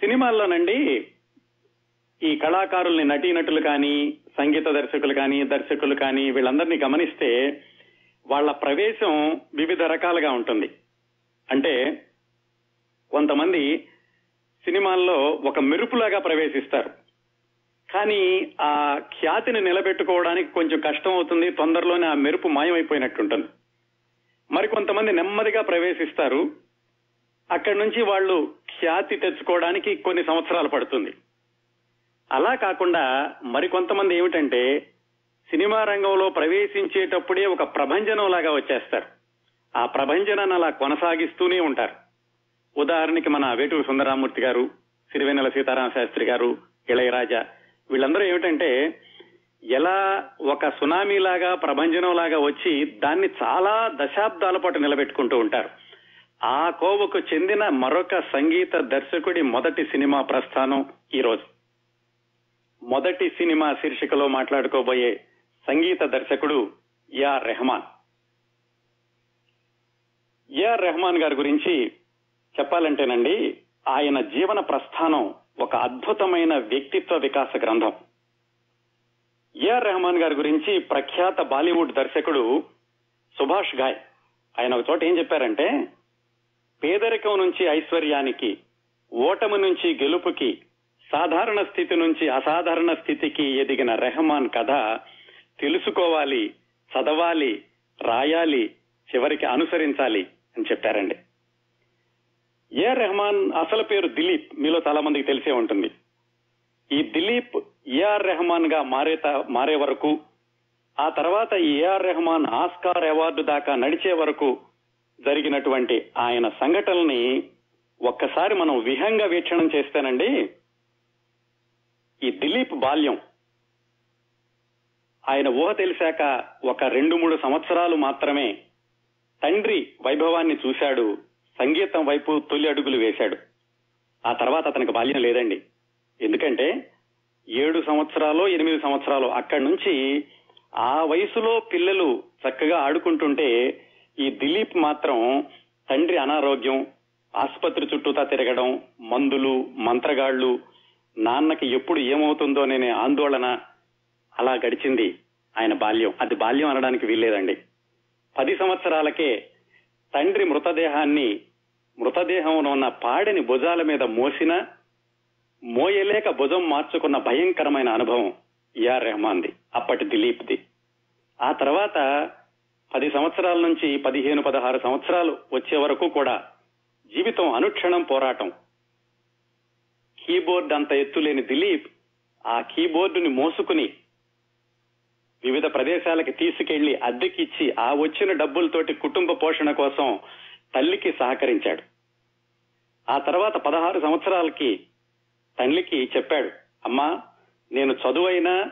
సినిమాల్లోనండి ఈ కళాకారుల్ని నటీనటులు కానీ సంగీత దర్శకులు కానీ దర్శకులు కానీ వీళ్ళందరినీ గమనిస్తే వాళ్ళ ప్రవేశం వివిధ రకాలుగా ఉంటుంది. అంటే కొంతమంది సినిమాల్లో ఒక మెరుపులాగా ప్రవేశిస్తారు. కానీ ఆ ఖ్యాతిని నిలబెట్టుకోవడానికి కొంచెం కష్టం అవుతుంది తొందరలోనే ఆ మెరుపు మాయమైపోయినట్టుంటుంది. మరి కొంతమంది నెమ్మదిగా ప్రవేశిస్తారు. అక్కడి నుంచి వాళ్ళు ఖ్యాతి తెచ్చుకోవడానికి కొన్ని సంవత్సరాలు పడుతుంది. అలా కాకుండా మరికొంతమంది ఏమిటంటే సినిమా రంగంలో ప్రవేశించేటప్పుడే ఒక ప్రభంజనం లాగా వచ్చేస్తారు. ఆ ప్రభంజనాన్ని అలా కొనసాగిస్తూనే ఉంటారు. ఉదాహరణకి మన వేటూరు సుందరామూర్తి గారు సిరివెన్నెల సీతారామ శాస్త్రి గారు ఇళయరాజా వీళ్ళందరూ ఏమిటంటే ఎలా ఒక సునామీ లాగా ప్రభంజనం లాగా వచ్చి దాన్ని చాలా దశాబ్దాల పాటు నిలబెట్టుకుంటూ ఉంటారు. ఆ కోవకు చెందిన మరొక సంగీత దర్శకుడి మొదటి సినిమా ప్రస్థానం ఈ రోజు మొదటి సినిమా శీర్షికలో మాట్లాడుకోబోయే సంగీత దర్శకుడు యా రెహమాన్. యా రెహమాన్ గారి గురించి చెప్పాలంటేనండి ఆయన జీవన ప్రస్థానం ఒక అద్భుతమైన వ్యక్తిత్వ వికాస గ్రంథం. ఏఆర్ రెహమాన్ గారి గురించి ప్రఖ్యాత బాలీవుడ్ దర్శకుడు సుభాష్ ఘాయ్ ఆయన ఒక చోట ఏం చెప్పారంటే పేదరికం నుంచి ఐశ్వర్యానికి ఓటమి నుంచి గెలుపుకి సాధారణ స్థితి నుంచి అసాధారణ స్థితికి ఎదిగిన రెహమాన్ కథ తెలుసుకోవాలి చదవాలి రాయాలి చివరికి అనుసరించాలి అని చెప్పారండి. ఏ రెహమాన్ అసలు పేరు దిలీప్ మీలో చాలా మందికి తెలిసే ఉంటుంది. ఈ దిలీప్ ఏఆర్ రెహమాన్గా మారే మారే వరకు ఆ తర్వాత ఏఆర్ రెహమాన్ ఆస్కార్ అవార్డు దాకా నడిచే వరకు జరిగినటువంటి ఆయన సంఘటనల్ని ఒక్కసారి మనం విహంగా వీక్షణం చేస్తానండి ఈ దిలీప్ బాల్యం ఆయన ఊహ తెలిసాక ఒక రెండు మూడు సంవత్సరాలు మాత్రమే తండ్రి వైభవాన్ని చూశాడు సంగీతం వైపు తొలి అడుగులు వేశాడు. ఆ తర్వాత అతనికి బాల్యం లేదండి. ఎందుకంటే ఏడు సంవత్సరాలు ఎనిమిది సంవత్సరాలు అక్కడి నుంచి ఆ వయసులో పిల్లలు చక్కగా ఆడుకుంటుంటే ఈ దిలీప్ మాత్రం తండ్రి అనారోగ్యం ఆసుపత్రి చుట్టూతా తిరగడం మందులు మంత్రగాళ్ళు నాన్నకి ఎప్పుడు ఏమవుతుందో అనే ఆందోళన అలా గడిచింది ఆయన బాల్యం. అది బాల్యం అనడానికి వీల్లేదండి. పది సంవత్సరాలకే తండ్రి మృతదేహాన్ని మృతదేహంలో ఉన్న పాడెని భుజాల మీద మోసిన మోయలేక భుజం మార్చుకున్న భయంకరమైన అనుభవం ఏఆర్ రెహమాన్ది అప్పటి దిలీప్ది. ఆ తర్వాత పది సంవత్సరాల నుంచి పదిహేను పదహారు సంవత్సరాలు వచ్చే వరకు కూడా జీవితం అనుక్షణం పోరాటం. కీబోర్డ్ అంత ఎత్తులేని దిలీప్ ఆ కీబోర్డుని మోసుకుని వివిధ ప్రదేశాలకి తీసుకెళ్ళి అద్దెకిచ్చి ఆ వచ్చిన డబ్బులతోటి కుటుంబ పోషణ కోసం తల్లికి సహకరించాడు. ఆ తర్వాత పదహారు సంవత్సరాలకి తల్లికి చెప్పాడు అమ్మా నేను చదువైనా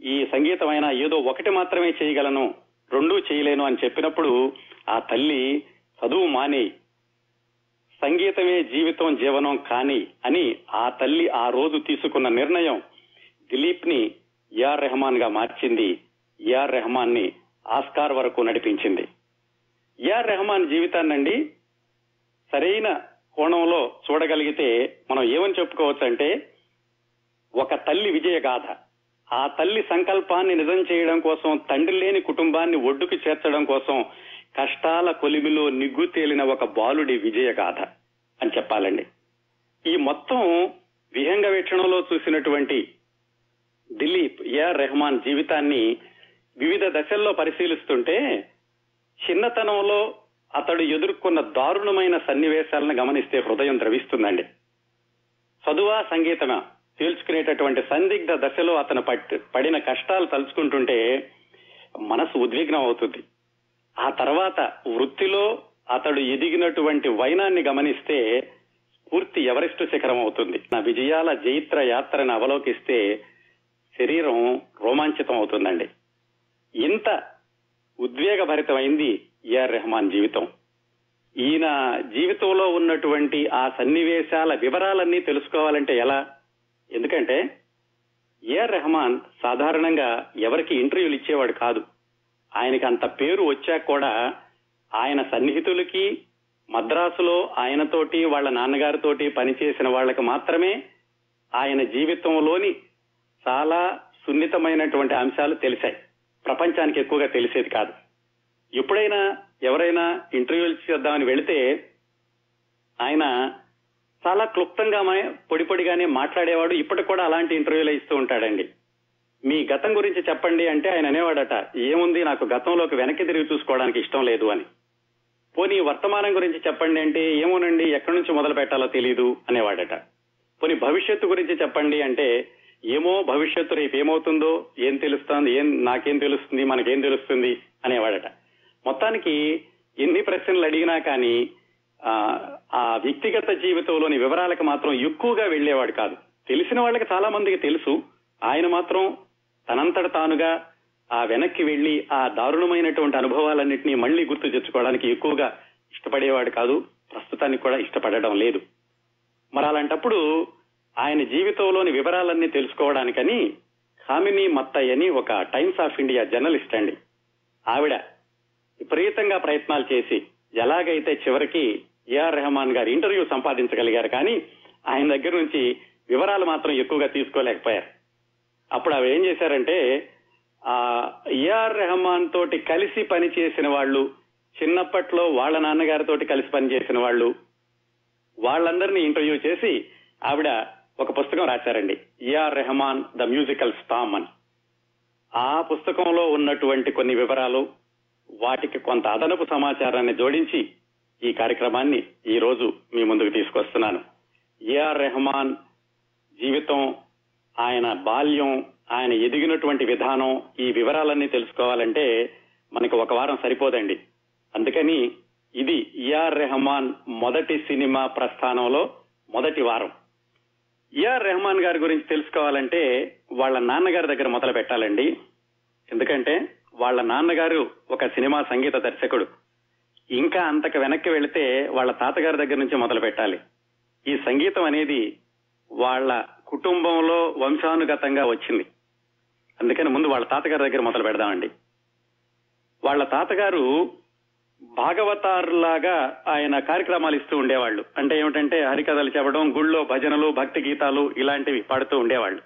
ఈ సంగీతమైనా ఏదో ఒకటి మాత్రమే చేయగలను. రెండూ చేయలేను అని చెప్పినప్పుడు ఆ తల్లి చదువు మాని సంగీతమే జీవితం జీవనం కాని అని ఆ తల్లి ఆ రోజు తీసుకున్న నిర్ణయం దిలీప్ని ఏఆర్ రెహమాన్గా మార్చింది ఏఆర్ రెహమాన్ని ఆస్కార్ వరకు నడిపించింది. ఏఆర్ రెహమాన్ జీవితాన్నండి సరైన కోణంలో చూడగలిగితే మనం ఏమని చెప్పుకోవచ్చు అంటే ఒక తల్లి విజయగాథ. ఆ తల్లి సంకల్పాన్ని నిజం చేయడం కోసం తండ్రి లేని కుటుంబాన్ని ఒడ్డుకు చేర్చడం కోసం కష్టాల కొలిమిలో నిగ్గు తేలిన ఒక బాలుడి విజయగాథ అని చెప్పాలండి. ఈ మొత్తం విహంగ వీక్షణలో చూసినటువంటి దిలీప్ ఏఆర్ రెహమాన్ జీవితాన్ని వివిధ దశల్లో పరిశీలిస్తుంటే చిన్నతనంలో అతడు ఎదుర్కొన్న దారుణమైన సన్నివేశాలను గమనిస్తే హృదయం ద్రవిస్తుందండి. చదువా సంగీతమా? తేల్చుకునేటటువంటి సందిగ్ధ దశలో అతను పడిన కష్టాలు తలుచుకుంటుంటే మనసు ఉద్విగ్నం అవుతుంది. ఆ తర్వాత వృత్తిలో అతడు ఎదిగినటువంటి వైనాన్ని గమనిస్తే పూర్తి ఎవరెస్ట్ శిఖరం అవుతుంది. నా విజయాల జైత్ర యాత్రను అవలోకిస్తే శరీరం రోమాంచితం అవుతుందండి. ఇంత ఉద్వేగభరితమైంది ఏఆర్ రెహమాన్ జీవితం. ఈయన జీవితంలో ఉన్నటువంటి ఆ సన్నివేశాల వివరాలన్నీ తెలుసుకోవాలంటే ఎలా? ఎందుకంటే ఏఆర్ రెహమాన్ సాధారణంగా ఎవరికి ఇంటర్వ్యూలు ఇచ్చేవాడు కాదు. ఆయనకి అంత పేరు వచ్చాక కూడా ఆయన సన్నిహితులకి మద్రాసులో ఆయనతోటి వాళ్ళ నాన్నగారితోటి పనిచేసిన వాళ్ళకి మాత్రమే ఆయన జీవితంలోని చాలా సున్నితమైనటువంటి అంశాలు తెలిసాయి. ప్రపంచానికి ఎక్కువగా తెలిసేది కాదు. ఎప్పుడైనా ఎవరైనా ఇంటర్వ్యూలు చేద్దామని వెళితే ఆయన చాలా క్లుప్తంగా పొడి పొడిగానే మాట్లాడేవాడు. ఇప్పటికి కూడా అలాంటి ఇంటర్వ్యూలు ఇస్తూ ఉంటాడండి. మీ గతం గురించి చెప్పండి అంటే ఆయన అనేవాడట ఏముంది నాకు గతంలోకి వెనక్కి తిరిగి చూసుకోవడానికి ఇష్టం లేదు అని. పోనీ వర్తమానం గురించి చెప్పండి అంటే ఏమోనండి ఎక్కడి నుంచి మొదలు పెట్టాలో తెలియదు అనేవాడట. పోనీ భవిష్యత్తు గురించి చెప్పండి అంటే ఏమో భవిష్యత్తు రేపు ఏమవుతుందో ఏం తెలుస్తుంది ఏం నాకేం తెలుస్తుంది మనకేం తెలుస్తుంది అనేవాడట. మొత్తానికి ఎన్ని ప్రశ్నలు అడిగినా కానీ ఆ వ్యక్తిగత జీవితంలోని వివరాలకు మాత్రం ఎక్కువగా వెళ్ళేవాడు కాదు. తెలిసిన వాళ్ళకి చాలా మందికి తెలుసు. ఆయన మాత్రం తనంతట తానుగా ఆ వెనక్కి వెళ్ళి ఆ దారుణమైనటువంటి అనుభవాలన్నింటినీ మళ్ళీ గుర్తు తెచ్చుకోవడానికి ఎక్కువగా ఇష్టపడేవాడు కాదు. ప్రస్తుతానికి కూడా ఇష్టపడడం లేదు. మరి అలాంటప్పుడు ఆయన జీవితంలోని వివరాలన్నీ తెలుసుకోవడానికని కామిని మత్తయ్య అని ఒక టైమ్స్ ఆఫ్ ఇండియా జర్నలిస్ట్ అండి. ఆవిడ విపరీతంగా ప్రయత్నాలు చేసి ఎలాగైతే చివరికి ఏఆర్ రెహమాన్ గారి ఇంటర్వ్యూ సంపాదించగలిగారు కానీ ఆయన దగ్గర నుంచి వివరాలు మాత్రం ఎక్కువగా తీసుకోలేకపోయారు. అప్పుడు అవి ఏం చేశారంటే ఆ ఏఆర్ రెహమాన్ తోటి కలిసి పనిచేసిన వాళ్ళు చిన్నప్పట్లో వాళ్ళ నాన్నగారితో కలిసి పనిచేసిన వాళ్ళు వాళ్ళందరినీ ఇంటర్వ్యూ చేసి ఆవిడ ఒక పుస్తకం రాశారండి AR Rahman the musical storm అని. ఆ పుస్తకంలో ఉన్నటువంటి కొన్ని వివరాలు వాటికి కొంత అదనపు సమాచారాన్ని జోడించి ఈ కార్యక్రమాన్ని ఈ రోజు మీ ముందుకు తీసుకొస్తున్నాను. ఏఆర్ రెహమాన్ జీవితం ఆయన బాల్యం ఆయన ఎదిగినటువంటి విధానం ఈ వివరాలన్నీ తెలుసుకోవాలంటే మనకి ఒక వారం సరిపోదండి. అందుకని ఇది ఏఆర్ రెహమాన్ మొదటి సినిమా ప్రస్థానంలో మొదటి వారం. ఏఆర్ రెహమాన్ గారి గురించి తెలుసుకోవాలంటే వాళ్ళ నాన్నగారి దగ్గర మొదలు పెట్టాలండి. ఎందుకంటే వాళ్ళ నాన్నగారు ఒక సినిమా సంగీత దర్శకుడు. ఇంకా అంతకు వెనక్కి వెళితే వాళ్ళ తాతగారి దగ్గర నుంచి మొదలు పెట్టాలి. ఈ సంగీతం అనేది వాళ్ళ కుటుంబంలో వంశానుగతంగా వచ్చింది. అందుకని ముందు వాళ్ళ తాతగారి దగ్గర మొదలు పెడదామండి. వాళ్ళ తాతగారు భాగవతారులాగా ఆయన కార్యక్రమాలు ఇస్తూ ఉండేవాళ్ళు. అంటే ఏమిటంటే హరికథలు చెప్పడం గుళ్ళో భజనలు భక్తి గీతాలు ఇలాంటివి పాడుతూ ఉండేవాళ్ళు.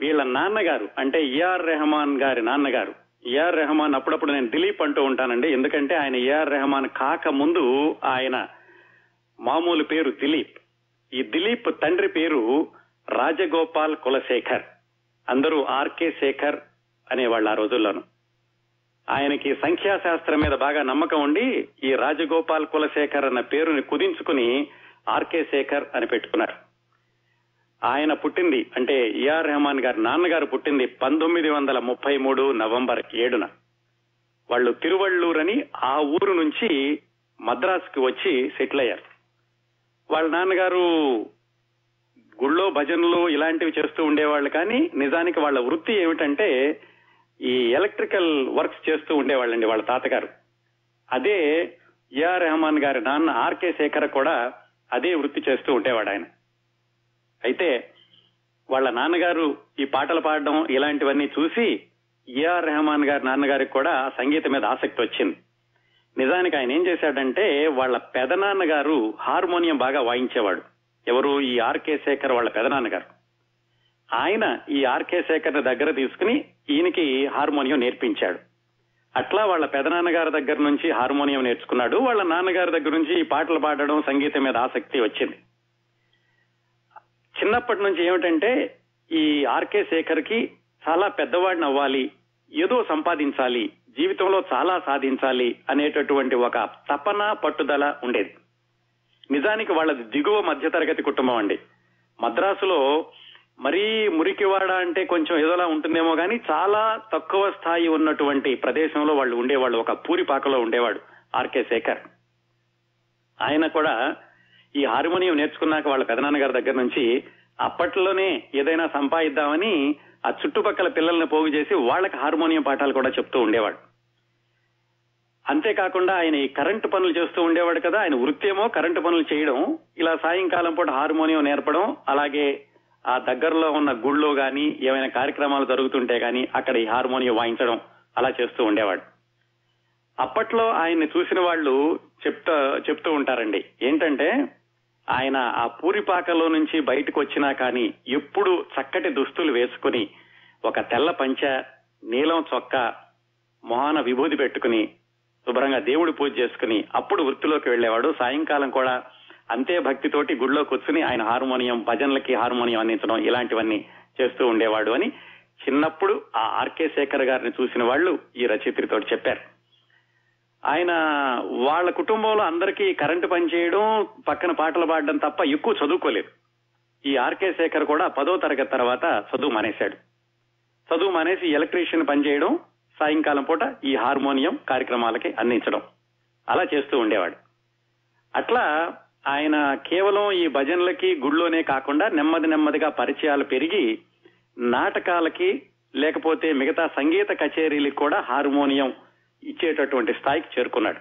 వీళ్ళ నాన్నగారు అంటే ఏఆర్ రెహమాన్ గారి నాన్నగారు ఏఆర్ రెహమాన్ అప్పుడప్పుడు నేను దిలీప్ అంటూ ఉంటానండి. ఎందుకంటే ఆయన ఏఆర్ రెహమాన్ కాక ముందు ఆయన మామూలు పేరు దిలీప్. ఈ దిలీప్ తండ్రి పేరు రాజగోపాల్ కులశేఖర్. అందరూ ఆర్కే శేఖర్ అనేవాళ్ళు ఆ రోజుల్లోనూ. ఆయనకి సంఖ్యాశాస్త్రం మీద బాగా నమ్మకం ఉండి ఈ రాజగోపాల్ కులశేఖర్ అన్న పేరుని కుదించుకుని ఆర్కే శేఖర్ అని పెట్టుకున్నారు. ఆయన పుట్టింది అంటే ఏఆర్ రెహమాన్ గారి నాన్నగారు పుట్టింది పంతొమ్మిది వందల ముప్పై మూడు నవంబర్ ఏడున. వాళ్ళు తిరువళ్ళూరని ఆ ఊరు నుంచి మద్రాసుకి వచ్చి సెటిల్ అయ్యారు. వాళ్ళ నాన్నగారు గుళ్ళో భజనలు ఇలాంటివి చేస్తూ ఉండేవాళ్ళు కానీ నిజానికి వాళ్ళ వృత్తి ఏమిటంటే ఈ ఎలక్ట్రికల్ వర్క్స్ చేస్తూ ఉండేవాళ్ళండి వాళ్ళ తాతగారు. అదే ఏఆర్ రెహమాన్ గారి నాన్న ఆర్కే శేఖర్ కూడా అదే వృత్తి చేస్తూ ఉండేవాడు ఆయన. అయితే వాళ్ళ నాన్నగారు ఈ పాటలు పాడడం ఇలాంటివన్నీ చూసి ఏఆర్ రెహమాన్ గారి నాన్నగారికి కూడా సంగీతం మీద ఆసక్తి వచ్చింది. నిజానికి ఆయన ఏం చేశాడంటే వాళ్ళ పెదనాన్నగారు హార్మోనియం బాగా వాయించేవాడు. ఎవరు? ఈ ఆర్కే శేఖర్ వాళ్ళ పెదనాన్నగారు. ఆయన ఈ ఆర్కే శేఖర్ దగ్గర తీసుకుని ఈయనకి హార్మోనియం నేర్పించాడు. అట్లా వాళ్ళ పెదనాన్నగారి దగ్గర నుంచి హార్మోనియం నేర్చుకున్నాడు. వాళ్ళ నాన్నగారి దగ్గర నుంచి ఈ పాటలు పాడడం సంగీతం మీద ఆసక్తి వచ్చింది. చిన్నప్పటి నుంచి ఏమిటంటే ఈ ఆర్కే శేఖర్కి చాలా పెద్దవాడిని అవ్వాలి ఏదో సంపాదించాలి జీవితంలో చాలా సాధించాలి అనేటటువంటి ఒక తపన పట్టుదల ఉండేది. నిజానికి వాళ్ళది దిగువ మధ్యతరగతి కుటుంబం అండి. మద్రాసులో మరీ మురికివాడ అంటే కొంచెం ఏదోలా ఉంటుందేమో కానీ చాలా తక్కువ స్థాయి ఉన్నటువంటి ప్రదేశంలో వాళ్ళు ఉండేవాళ్ళు. ఒక పూరిపాకలో ఉండేవాడు ఆర్కే శేఖర్. ఆయన కూడా ఈ హార్మోనియం నేర్చుకున్నాక వాళ్ళ పెదనాన్నగారి దగ్గర నుంచి అప్పట్లోనే ఏదైనా సంపాదిద్దామని ఆ చుట్టుపక్కల పిల్లల్ని పోగు చేసి వాళ్ళకి హార్మోనియం పాఠాలు కూడా చెప్తూ ఉండేవాడు. అంతేకాకుండా ఆయన ఈ కరెంటు పనులు చేస్తూ ఉండేవాడు కదా ఆయన వృత్తి ఏమో కరెంటు పనులు చేయడం ఇలా సాయంకాలం పూట హార్మోనియం నేర్పడం అలాగే ఆ దగ్గరలో ఉన్న గుళ్ళో గాని ఏమైనా కార్యక్రమాలు జరుగుతుంటే గాని అక్కడ ఈ హార్మోనియం వాయించడం అలా చేస్తూ ఉండేవాడు. అప్పట్లో ఆయన్ని చూసిన వాళ్ళు చెప్తా చెప్తూ ఉంటారండి. ఏంటంటే ఆయన ఆ పూరిపాకలో నుంచి బయటకు వచ్చినా కానీ ఎప్పుడు చక్కటి దుస్తులు వేసుకుని ఒక తెల్ల పంచ నీలం చొక్క మొహాన విభూది పెట్టుకుని శుభ్రంగా దేవుడి పూజ చేసుకుని అప్పుడు వృత్తిలోకి వెళ్ళేవాడు సాయంకాలం కూడా అంతే భక్తితోటి గుడిలో కూర్చుని ఆయన హార్మోనియం భజనలకి హార్మోనియం అందించడం ఇలాంటివన్నీ చేస్తూ ఉండేవాడు అని చిన్నప్పుడు ఆ ఆర్కే శేఖర్ గారిని చూసిన వాళ్ళు ఈ రచయిత్రితో చెప్పారు. ఆయన వాళ్ళ కుటుంబంలో అందరికీ కరెంటు పనిచేయడం పక్కన పాటలు పాడడం తప్ప ఎక్కువ చదువుకోలేదు. ఈ ఆర్కే శేఖర్ కూడా పదో తరగతి తర్వాత చదువు మానేశాడు. చదువు మానేసి ఎలక్ట్రీషియన్ పనిచేయడం సాయంకాలం పూట ఈ హార్మోనియం కార్యక్రమాలకి అందించడం. అలా చేస్తూ ఉండేవాడు. అట్లా ఆయన కేవలం ఈ భజనలకి గుళ్ళోనే కాకుండా నెమ్మది నెమ్మదిగా పరిచయాలు పెరిగి నాటకాలకి లేకపోతే మిగతా సంగీత కచేరీలకు కూడా హార్మోనియం ఇచ్చేటటువంటి స్థాయికి చేరుకున్నాడు.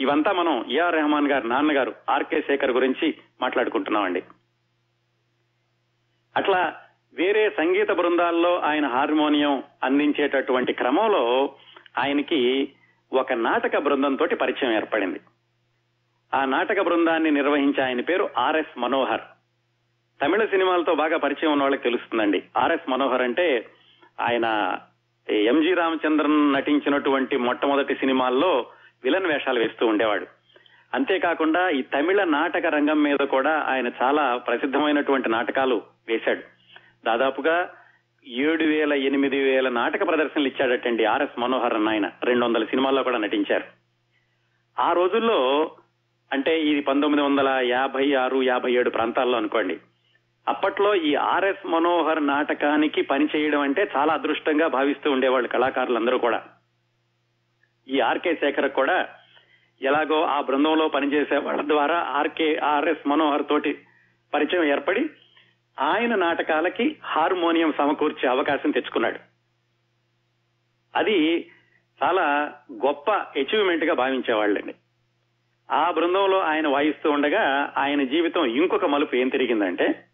ఇవంతా మనం ఏఆర్ రెహమాన్ గారు నాన్నగారు ఆర్కే శేఖర్ గురించి మాట్లాడుకుంటున్నామండి. అట్లా వేరే సంగీత బృందాల్లో ఆయన హార్మోనియం అందించేటటువంటి క్రమంలో ఆయనకి ఒక నాటక బృందంతో పరిచయం ఏర్పడింది. ఆ నాటక బృందాన్ని నిర్వహించే ఆయన పేరు ఆర్ఎస్ మనోహర్. తమిళ సినిమాలతో బాగా పరిచయం ఉన్న వాళ్ళకి తెలుస్తుందండి ఆర్ఎస్ మనోహర్ అంటే ఆయన ఎంజి రామచంద్రన్ నటించినటువంటి మొట్టమొదటి సినిమాల్లో విలన్ వేషాలు వేస్తూ ఉండేవాడు. అంతేకాకుండా ఈ తమిళ నాటక రంగం మీద కూడా ఆయన చాలా ప్రసిద్ధమైనటువంటి నాటకాలు వేశాడు. దాదాపుగా ఏడు వేల ఎనిమిది వేల నాటక ప్రదర్శనలు ఇచ్చాడటండి ఆర్ఎస్ మనోహర్ అన్న ఆయన రెండు వందల సినిమాల్లో కూడా నటించారు. ఆ రోజుల్లో అంటే ఇది పంతొమ్మిది వందల యాభై ఆరు యాభై ఏడు ప్రాంతాల్లో అనుకోండి అప్పట్లో ఈ ఆర్ఎస్ మనోహర్ నాటకానికి పనిచేయడం అంటే చాలా అదృష్టంగా భావిస్తూ ఉండేవాళ్ళు కళాకారులందరూ కూడా. ఈ ఆర్కే శేఖర్ కూడా ఎలాగో ఆ బృందంలో పనిచేసే వాళ్ళ ద్వారా ఆర్కే ఆర్ఎస్ మనోహర్ తోటి పరిచయం ఏర్పడి ఆయన నాటకాలకి హార్మోనియం సమకూర్చే అవకాశం తెచ్చుకున్నాడు. అది చాలా గొప్ప అచీవ్మెంట్గా భావించేవాళ్ళండి. ఆ బృందంలో ఆయన వాయిస్తూ ఉండగా ఆయన జీవితం ఇంకొక మలుపు ఏం తిరిగిందంటే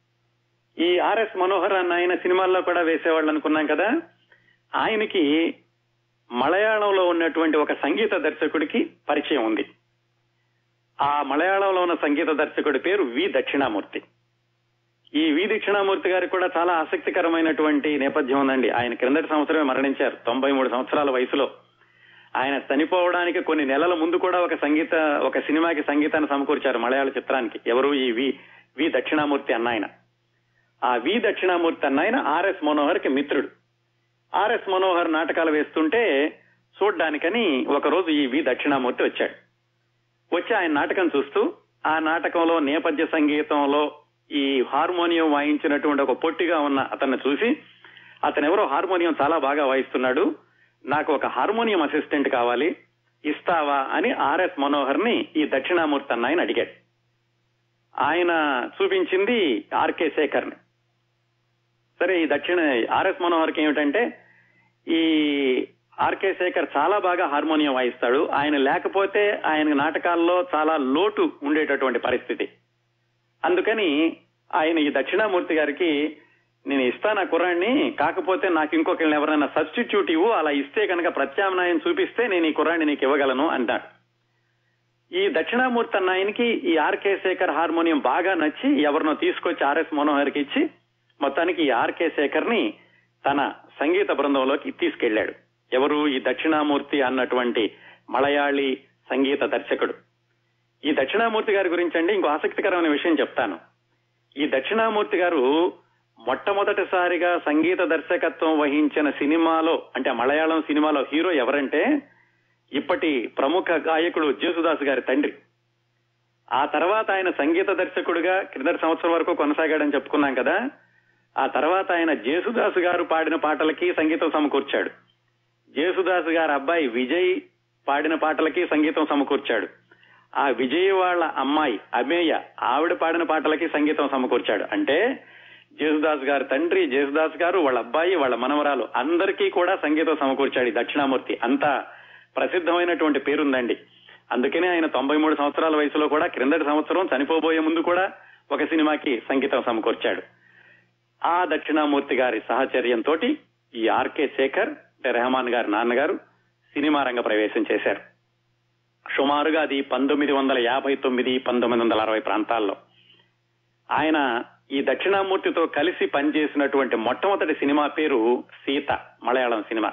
ఈ ఆర్ఎస్ మనోహర్ అన్న ఆయన సినిమాల్లో కూడా వేసేవాళ్ళు అనుకున్నాం కదా. ఆయనకి మలయాళంలో ఉన్నటువంటి ఒక సంగీత దర్శకుడికి పరిచయం ఉంది. ఆ మలయాళంలో ఉన్న సంగీత దర్శకుడి పేరు వి దక్షిణామూర్తి. ఈ వి దక్షిణామూర్తి గారికి కూడా చాలా ఆసక్తికరమైనటువంటి నేపథ్యం ఉందండి. ఆయన క్రిందటి సంవత్సరమే మరణించారు తొంభై మూడు సంవత్సరాల వయసులో. ఆయన చనిపోవడానికి కొన్ని నెలల ముందు కూడా ఒక సంగీత ఒక సినిమాకి సంగీతాన్ని సమకూర్చారు మలయాళ చిత్రానికి. ఎవరు ఈ వి వి దక్షిణామూర్తి అన్నాయన ఆ వి దక్షిణామూర్తి అన్నాయన ఆర్ఎస్ మనోహర్కి మిత్రుడు. ఆర్ఎస్ మనోహర్ నాటకాలు వేస్తుంటే చూడ్డానికని ఒకరోజు ఈ వి దక్షిణామూర్తి వచ్చాడు. వచ్చి ఆయన నాటకం చూస్తూ ఆ నాటకంలో నేపథ్య సంగీతంలో ఈ హార్మోనియం వాయించినటువంటి ఒక పొట్టిగా ఉన్న అతన్ని చూసి అతనెవరో హార్మోనియం చాలా బాగా వాయిస్తున్నాడు నాకు ఒక హార్మోనియం అసిస్టెంట్ కావాలి ఇస్తావా? అని ఆర్ఎస్ మనోహర్ని ఈ దక్షిణామూర్తి అన్న ఆయన అడిగాడు. ఆయన చూపించింది ఆర్కే శేఖర్ని సరే ఈ దక్షిణ ఆర్ఎస్ మనోహర్కి ఏమిటంటే ఈ ఆర్కే శేఖర్ చాలా బాగా హార్మోనియం వాయిస్తాడు. ఆయన లేకపోతే ఆయన నాటకాల్లో చాలా లోటు ఉండేటటువంటి పరిస్థితి. అందుకని ఆయన ఈ దక్షిణామూర్తి గారికి నేను ఇస్తాను ఆ కుర్రాన్ని కాకపోతే నాకు ఇంకొకరిని ఎవరైనా సబ్స్టిట్యూట్ ఇవ్వు అలా ఇస్తే కనుక ప్రత్యామ్నాయం చూపిస్తే నేను ఈ కుర్రాన్ని నీకు ఇవ్వగలను అంటాడు. ఈ దక్షిణామూర్తి అన్న ఆయనకి ఈ ఆర్కే శేఖర్ హార్మోనియం బాగా నచ్చి ఎవరినో తీసుకొచ్చి ఆర్ఎస్ మనోహర్కి ఇచ్చి మొత్తానికి ఆర్కే శేఖర్ని తన సంగీత బృందంలోకి తీసుకెళ్ళాడు ఎవరు ఈ దక్షిణామూర్తి అన్నటువంటి మలయాళీ సంగీత దర్శకుడు. ఈ దక్షిణామూర్తి గారి గురించి అండి ఇంకో ఆసక్తికరమైన విషయం చెప్తాను. ఈ దక్షిణామూర్తి గారు మొట్టమొదటిసారిగా సంగీత దర్శకత్వం వహించిన సినిమాలో అంటే మలయాళం సినిమాలో హీరో ఎవరంటే ఇప్పటి ప్రముఖ గాయకుడు జేసుదాస్ గారి తండ్రి. ఆ తర్వాత ఆయన సంగీత దర్శకుడిగా క్రిందటి సంవత్సరం వరకు కొనసాగాడని చెప్పుకున్నాం కదా. ఆ తర్వాత ఆయన జేసుదాస్ గారు పాడిన పాటలకి సంగీతం సమకూర్చాడు. జేసుదాస్ గారి అబ్బాయి విజయ్ పాడిన పాటలకి సంగీతం సమకూర్చాడు. ఆ విజయ్ వాళ్ళ అమ్మాయి అమేయ ఆవిడ పాడిన పాటలకి సంగీతం సమకూర్చాడు. అంటే జేసుదాస్ గారి తండ్రి జేసుదాస్ గారు వాళ్ళ అబ్బాయి వాళ్ళ మనవరాలు అందరికీ కూడా సంగీతం సమకూర్చాడు దక్షిణామూర్తి. అంత ప్రసిద్ధమైనటువంటి పేరుందండి. అందుకనే ఆయన తొంభై మూడు సంవత్సరాల వయసులో కూడా క్రిందటి సంవత్సరం చనిపోబోయే ముందు కూడా ఒక సినిమాకి సంగీతం సమకూర్చాడు. ఆ దక్షిణామూర్తి గారి సహచర్యంతో ఈ ఆర్కే శేఖర్ అంటే రెహమాన్ గారి నాన్నగారు సినిమా రంగ ప్రవేశం చేశారు. సుమారుగా అది పంతొమ్మిది వందల యాభై తొమ్మిది పంతొమ్మిది వందల అరవై ప్రాంతాల్లో. ఆయన ఈ దక్షిణామూర్తితో కలిసి పనిచేసినటువంటి మొట్టమొదటి సినిమా పేరు సీత మలయాళం సినిమా.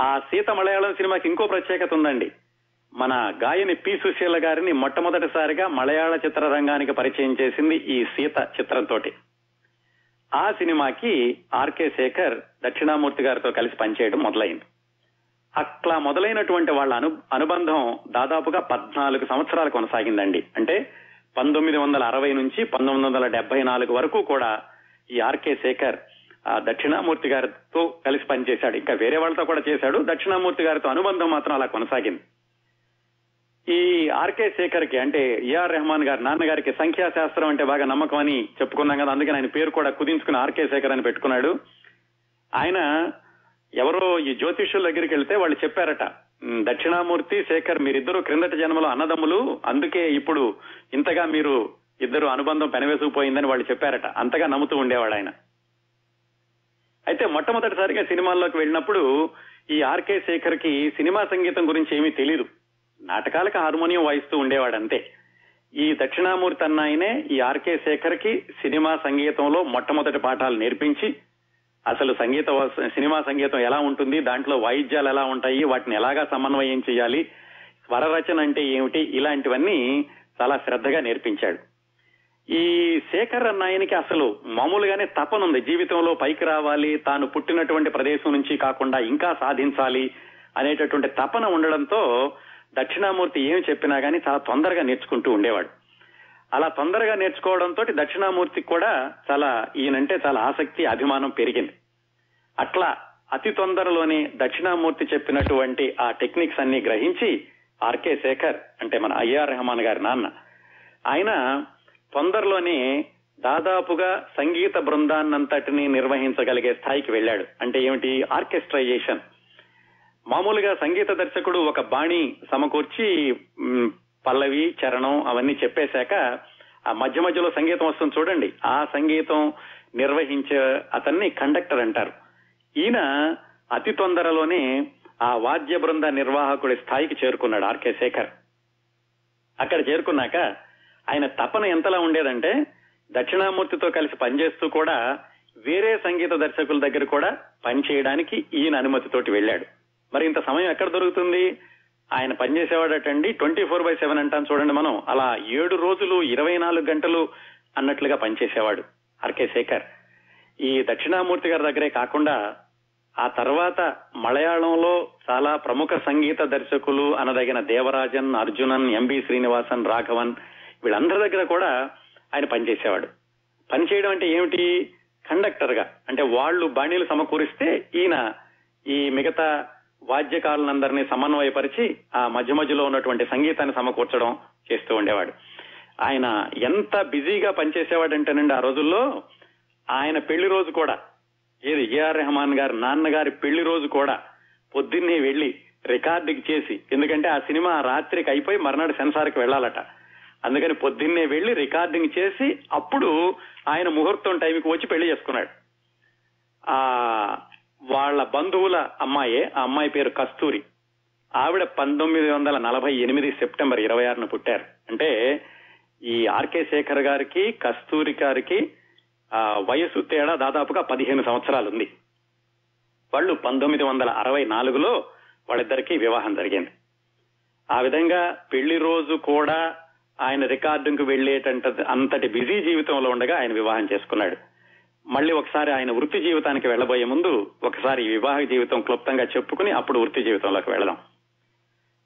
ఆ సీత మలయాళం సినిమాకి ఇంకో ప్రత్యేకత ఉందండి. మన గాయని పి సుశీల గారిని మొట్టమొదటిసారిగా మలయాళ చిత్రరంగానికి పరిచయం చేసింది ఈ సీత చిత్రంతో ఆ సినిమాకి ఆర్కే శేఖర్ దక్షిణామూర్తి గారితో కలిసి పనిచేయడం మొదలైంది. అట్లా మొదలైనటువంటి వాళ్ళ అను అనుబంధం దాదాపుగా పద్నాలుగు సంవత్సరాలు కొనసాగిందండి. అంటే పంతొమ్మిది వందల అరవై నుంచి పంతొమ్మిది వందల డెబ్బై నాలుగు వరకు కూడా ఈ ఆర్కే శేఖర్ ఆ దక్షిణామూర్తి గారితో కలిసి పనిచేశాడు. ఇంకా వేరే వాళ్ళతో కూడా చేశాడు. దక్షిణామూర్తి గారితో అనుబంధం మాత్రం అలా కొనసాగింది. ఈ ఆర్కే శేఖర్కి అంటే ఏఆర్ రెహమాన్ గారి నాన్నగారికి సంఖ్యాశాస్త్రం అంటే బాగా నమ్మకం అని చెప్పుకున్నాం కదా అందుకని ఆయన పేరు కూడా కుదించుకుని ఆర్కే శేఖర్ అని పెట్టుకున్నాడు. ఆయన ఎవరో ఈ జ్యోతిష్యుల దగ్గరికి వెళ్తే వాళ్ళు చెప్పారట దక్షిణామూర్తి శేఖర్ మీరిద్దరు క్రిందటి జన్మలో అన్నదమ్ములు అందుకే ఇప్పుడు ఇంతగా మీరు ఇద్దరు అనుబంధం పెనవేసుకుపోయిందని వాళ్ళు చెప్పారట. అంతగా నమ్ముతూ ఉండేవాడు ఆయన. అయితే మొట్టమొదటిసారిగా సినిమాల్లోకి వెళ్ళినప్పుడు ఈ ఆర్కే శేఖర్కి సినిమా సంగీతం గురించి ఏమీ తెలియదు నాటకాలకు హార్మోనియం వాయిస్తూ ఉండేవాడు అంతే ఈ దక్షిణామూర్తి అన్నాయనే ఈ ఆర్కే శేఖర్కి సినిమా సంగీతంలో మొట్టమొదటి పాఠాలు నేర్పించి అసలు సంగీత సినిమా సంగీతం ఎలా ఉంటుంది దాంట్లో వాయిద్యాలు ఎలా ఉంటాయి వాటిని ఎలాగా సమన్వయం చేయాలి స్వర రచన అంటే ఏమిటి ఇలాంటివన్నీ చాలా శ్రద్ధగా నేర్పించాడు. ఈ శేఖర్ అన్నాయనికి అసలు మామూలుగానే తపనుంది జీవితంలో పైకి రావాలి తాను పుట్టినటువంటి ప్రదేశం నుంచి కాకుండా ఇంకా సాధించాలి అనేటటువంటి తపన ఉండడంతో దక్షిణామూర్తి ఏమి చెప్పినా గానీ చాలా తొందరగా నేర్చుకుంటూ ఉండేవాడు. అలా తొందరగా నేర్చుకోవడంతో దక్షిణామూర్తికి కూడా చాలా ఈయనంటే చాలా ఆసక్తి అభిమానం పెరిగింది. అట్లా అతి తొందరలోనే దక్షిణామూర్తి చెప్పినటువంటి ఆ టెక్నిక్స్ అన్ని గ్రహించి ఆర్కే శేఖర్ అంటే మన ఐఆర్ రెహమాన్ గారి నాన్న ఆయన తొందరలోనే దాదాపుగా సంగీత బృందాన్నంతటిని నిర్వహించగలిగే స్థాయికి వెళ్ళాడు. అంటే ఏమిటి? ఆర్కెస్ట్రైజేషన్. మామూలుగా సంగీత దర్శకుడు ఒక బాణి సమకూర్చి పల్లవి చరణం అవన్నీ చెప్పేశాక ఆ మధ్య మధ్యలో సంగీతం వస్తుంది చూడండి. ఆ సంగీతం నిర్వహించే అతన్ని కండక్టర్ అంటారు. ఈయన అతి తొందరలోనే ఆ వాద్య బృంద నిర్వాహకుడి స్థాయికి చేరుకున్నాడు ఆర్కే శేఖర్. అక్కడ చేరుకున్నాక ఆయన తపన ఎంతలా ఉండేదంటే దక్షిణామూర్తితో కలిసి పనిచేస్తూ కూడా వేరే సంగీత దర్శకుల దగ్గర కూడా పనిచేయడానికి ఈయన అనుమతితోటి వెళ్ళాడు. మరి ఇంత సమయం ఎక్కడ దొరుకుతుంది? ఆయన పనిచేసేవాడటండి. ట్వంటీ ఫోర్ బై సెవెన్ అంటాం చూడండి మనం. అలా ఏడు రోజులు ఇరవై నాలుగు గంటలు అన్నట్లుగా పనిచేసేవాడు ఆర్కే శేఖర్. ఈ దక్షిణామూర్తి గారి దగ్గరే కాకుండా ఆ తర్వాత మలయాళంలో చాలా ప్రముఖ సంగీత దర్శకులు అనదగిన దేవరాజన్ అర్జునన్ ఎంబి శ్రీనివాసన్ రాఘవన్ వీళ్ళందరి దగ్గర కూడా ఆయన పనిచేసేవాడు. పనిచేయడం అంటే ఏమిటి? కండక్టర్గా అంటే వాళ్ళు బాణీలు సమకూరిస్తే ఈయన ఈ మిగతా వాద్యకారులందరినీ సమన్వయపరిచి ఆ మధ్య మధ్యలో ఉన్నటువంటి సంగీతాన్ని సమకూర్చడం చేస్తూ ఉండేవాడు. ఆయన ఎంత బిజీగా పనిచేసేవాడంటేనండి ఆ రోజుల్లో ఆయన పెళ్ళి రోజు కూడా ఏది ఏఆర్ రెహమాన్ గారి నాన్నగారి పెళ్ళి రోజు కూడా పొద్దున్నే వెళ్ళి రికార్డింగ్ చేసి ఎందుకంటే ఆ సినిమా రాత్రికి అయిపోయి మర్నాడు సెన్సార్కి వెళ్ళాలట అందుకని పొద్దున్నే వెళ్ళి రికార్డింగ్ చేసి అప్పుడు ఆయన ముహూర్తం టైంకి వచ్చి పెళ్ళి చేసుకున్నాడు. ఆ వాళ్ళ బంధువుల అమ్మాయే ఆ అమ్మాయి పేరు కస్తూరి. ఆవిడ పంతొమ్మిది వందల నలభై ఎనిమిది సెప్టెంబర్ ఇరవై ఆరున పుట్టారు. అంటే ఈ ఆర్కే శేఖర్ గారికి కస్తూరి గారికి వయసు తేడా దాదాపుగా పదిహేను సంవత్సరాలు ఉంది వాళ్ళు పంతొమ్మిది వందల అరవై నాలుగులో వాళ్ళిద్దరికీ వివాహం జరిగింది. ఆ విధంగా పెళ్ళి రోజు కూడా ఆయన రికార్డుకు వెళ్ళేటంత అంతటి బిజీ జీవితంలో ఉండగా ఆయన వివాహం చేసుకున్నాడు. మళ్ళీ ఒకసారి ఆయన వృత్తి జీవితానికి వెళ్ళబోయే ముందు ఒకసారి వివాహ జీవితం క్లుప్తంగా చెప్పుకుని అప్పుడు వృత్తి జీవితంలోకి వెళదాం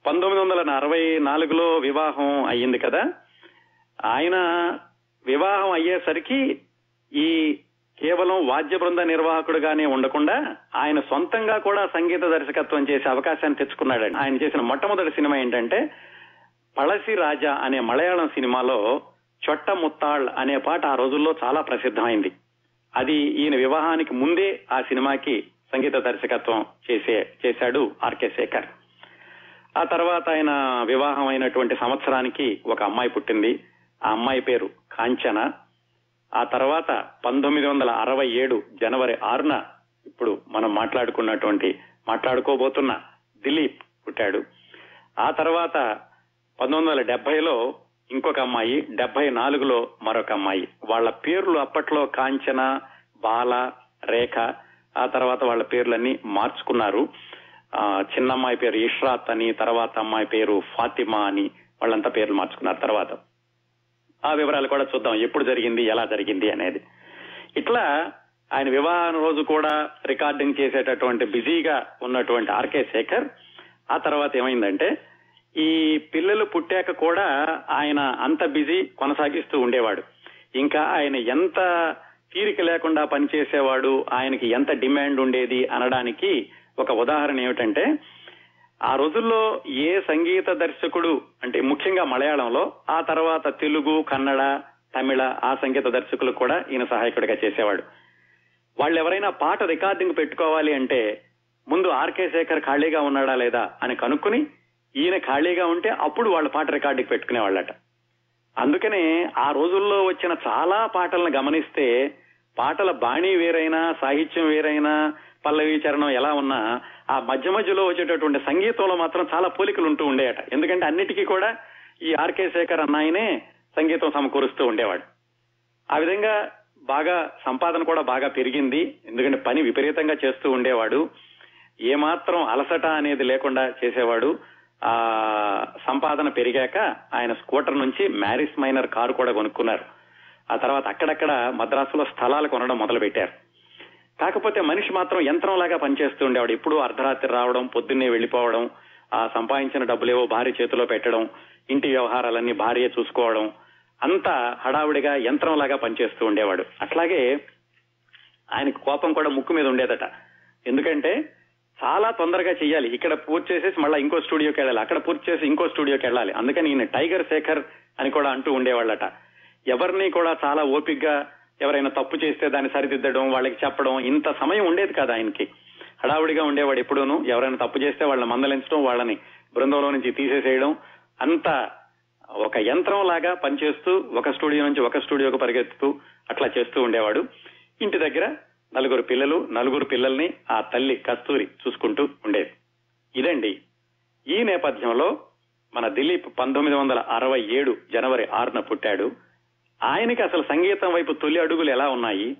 పంతొమ్మిది వందల అరవై నాలుగులో వివాహం అయ్యింది కదా? ఆయన వివాహం అయ్యేసరికి ఈ కేవలం వాద్య బృంద నిర్వాహకుడుగానే ఉండకుండా ఆయన సొంతంగా కూడా సంగీత దర్శకత్వం చేసే అవకాశాన్ని తెచ్చుకున్నాడండి. ఆయన చేసిన మొట్టమొదటి సినిమా ఏంటంటే పళసి రాజా అనే మలయాళం సినిమాలో చొట్ట ముత్తాళ్ అనే పాట ఆ రోజుల్లో చాలా ప్రసిద్ధమైంది. అది ఈయన వివాహానికి ముందే ఆ సినిమాకి సంగీత దర్శకత్వం చేసే చేశాడు ఆర్కే శేఖర్. ఆ తర్వాత ఆయన వివాహం అయినటువంటి సంవత్సరానికి ఒక అమ్మాయి పుట్టింది. ఆ అమ్మాయి పేరు కాంచన. ఆ తర్వాత పంతొమ్మిది వందల అరవై ఏడు జనవరి ఆరున ఇప్పుడు మనం మాట్లాడుకున్నటువంటి మాట్లాడుకోబోతున్న దిలీప్ పుట్టాడు. ఆ తర్వాత పంతొమ్మిది వందల డెబ్బైలో ఇంకొక అమ్మాయి డెబ్బై నాలుగులో మరొక అమ్మాయి. వాళ్ళ పేర్లు అప్పట్లో కాంచన బాల రేఖ ఆ తర్వాత వాళ్ళ పేర్లన్నీ మార్చుకున్నారు. చిన్న అమ్మాయి పేరు ఇష్రాత్ అని తర్వాత అమ్మాయి పేరు ఫాతిమా అని వాళ్ళంతా పేర్లు మార్చుకున్నారు తర్వాత. ఆ వివరాలు కూడా చూద్దాం ఎప్పుడు జరిగింది ఎలా జరిగింది అనేది. ఇట్లా ఆయన వివాహం రోజు కూడా రికార్డింగ్ చేసేటటువంటి బిజీగా ఉన్నటువంటి ఆర్కే శేఖర్ ఆ తర్వాత ఏమైందంటే ఈ పిల్లలు పుట్టాక కూడా ఆయన అంత బిజీ కొనసాగిస్తూ ఉండేవాడు. ఇంకా ఆయన ఎంత తీరిక లేకుండా పనిచేసేవాడు ఆయనకి ఎంత డిమాండ్ ఉండేది అనడానికి ఒక ఉదాహరణ ఏమిటంటే ఆ రోజుల్లో ఏ సంగీత దర్శకుడు అంటే ముఖ్యంగా మలయాళంలో ఆ తర్వాత తెలుగు కన్నడ తమిళ ఆ సంగీత దర్శకులు కూడా ఈయన సహాయకుడిగా చేసేవాడు. వాళ్ళు ఎవరైనా పాట రికార్డింగ్ పెట్టుకోవాలి అంటే ముందు ఆర్కే శేఖర్ ఖాళీగా ఉన్నాడా లేదా అని కనుక్కుని ఈయన ఖాళీగా ఉంటే అప్పుడు వాళ్ళ పాట రికార్డింగ్ పెట్టుకునేవాళ్ళట. అందుకనే ఆ రోజుల్లో వచ్చిన చాలా పాటలను గమనిస్తే పాటల బాణీ వేరైనా సాహిత్యం వేరైనా పల్లవి చరణం ఎలా ఉన్నా ఆ మధ్య మధ్యలో వచ్చేటటువంటి సంగీతంలో మాత్రం చాలా పోలికలు ఉంటూ ఉండేయట. ఎందుకంటే అన్నిటికీ కూడా ఈ ఆర్కే శేఖర్ అన్నాయనే సంగీతం సమకూరుస్తూ ఉండేవాడు. ఆ విధంగా బాగా సంపాదన కూడా బాగా పెరిగింది. ఎందుకంటే పని విపరీతంగా చేస్తూ ఉండేవాడు. ఏమాత్రం అలసట అనేది లేకుండా చేసేవాడు. ఆ సంపాదన పెరిగాక ఆయన స్కూటర్ నుంచి మ్యారిస్ మైనర్ కారు కూడా కొనుక్కున్నారు. ఆ తర్వాత అక్కడక్కడ మద్రాసులో స్థలాలు కొనడం మొదలు పెట్టారు కాకపోతే మనిషి మాత్రం యంత్రంలాగా పనిచేస్తూ ఉండేవాడు. ఎప్పుడు అర్ధరాత్రి రావడం పొద్దున్నే వెళ్ళిపోవడం ఆ సంపాదించిన డబ్బులేవో భార్య చేతిలో పెట్టడం ఇంటి వ్యవహారాలన్నీ భార్య చూసుకోవడం అంతా హడావుడిగా యంత్రంలాగా పనిచేస్తూ ఉండేవాడు. అట్లాగే ఆయనకు కోపం కూడా ముక్కు మీద ఉండేదట. ఎందుకంటే చాలా తొందరగా చేయాలి ఇక్కడ పూర్తి చేసేసి మళ్ళీ ఇంకో స్టూడియోకి వెళ్ళాలి. అక్కడ పూర్తి చేసి ఇంకో స్టూడియోకి వెళ్ళాలి. అందుకని ఈయన టైగర్ శేఖర్ అని కూడా అంటూ ఉండేవాళ్ళట. ఎవరిని కూడా చాలా ఓపిగ్గా ఎవరైనా తప్పు చేస్తే దాన్ని సరిదిద్దడం వాళ్ళకి చెప్పడం ఇంత సమయం ఉండేది కదా ఆయనకి. హడావుడిగా ఉండేవాడు ఎప్పుడూను. ఎవరైనా తప్పు చేస్తే వాళ్ళని మందలించడం వాళ్ళని బృందంలో నుంచి తీసేసేయడం. అంత ఒక యంత్రం లాగా పనిచేస్తూ ఒక స్టూడియో నుంచి ఒక స్టూడియోకి పరిగెత్తుతూ అట్లా చేస్తూ ఉండేవాడు. ఇంటి దగ్గర నలుగురు పిల్లలు నలుగురు పిల్లల్ని ఆ తల్లి కస్తూరి చూసుకుంటూ ఉండేది. ఇదండి ఈ నేపథ్యంలో మన దిలీప్ పంతొమ్మిది వందల అరవై ఏడు జనవరి ఆరున పుట్టాడు. ఆయనకి అసలు సంగీతం వైపు తొలి అడుగులు ఎలా ఉన్నాయి?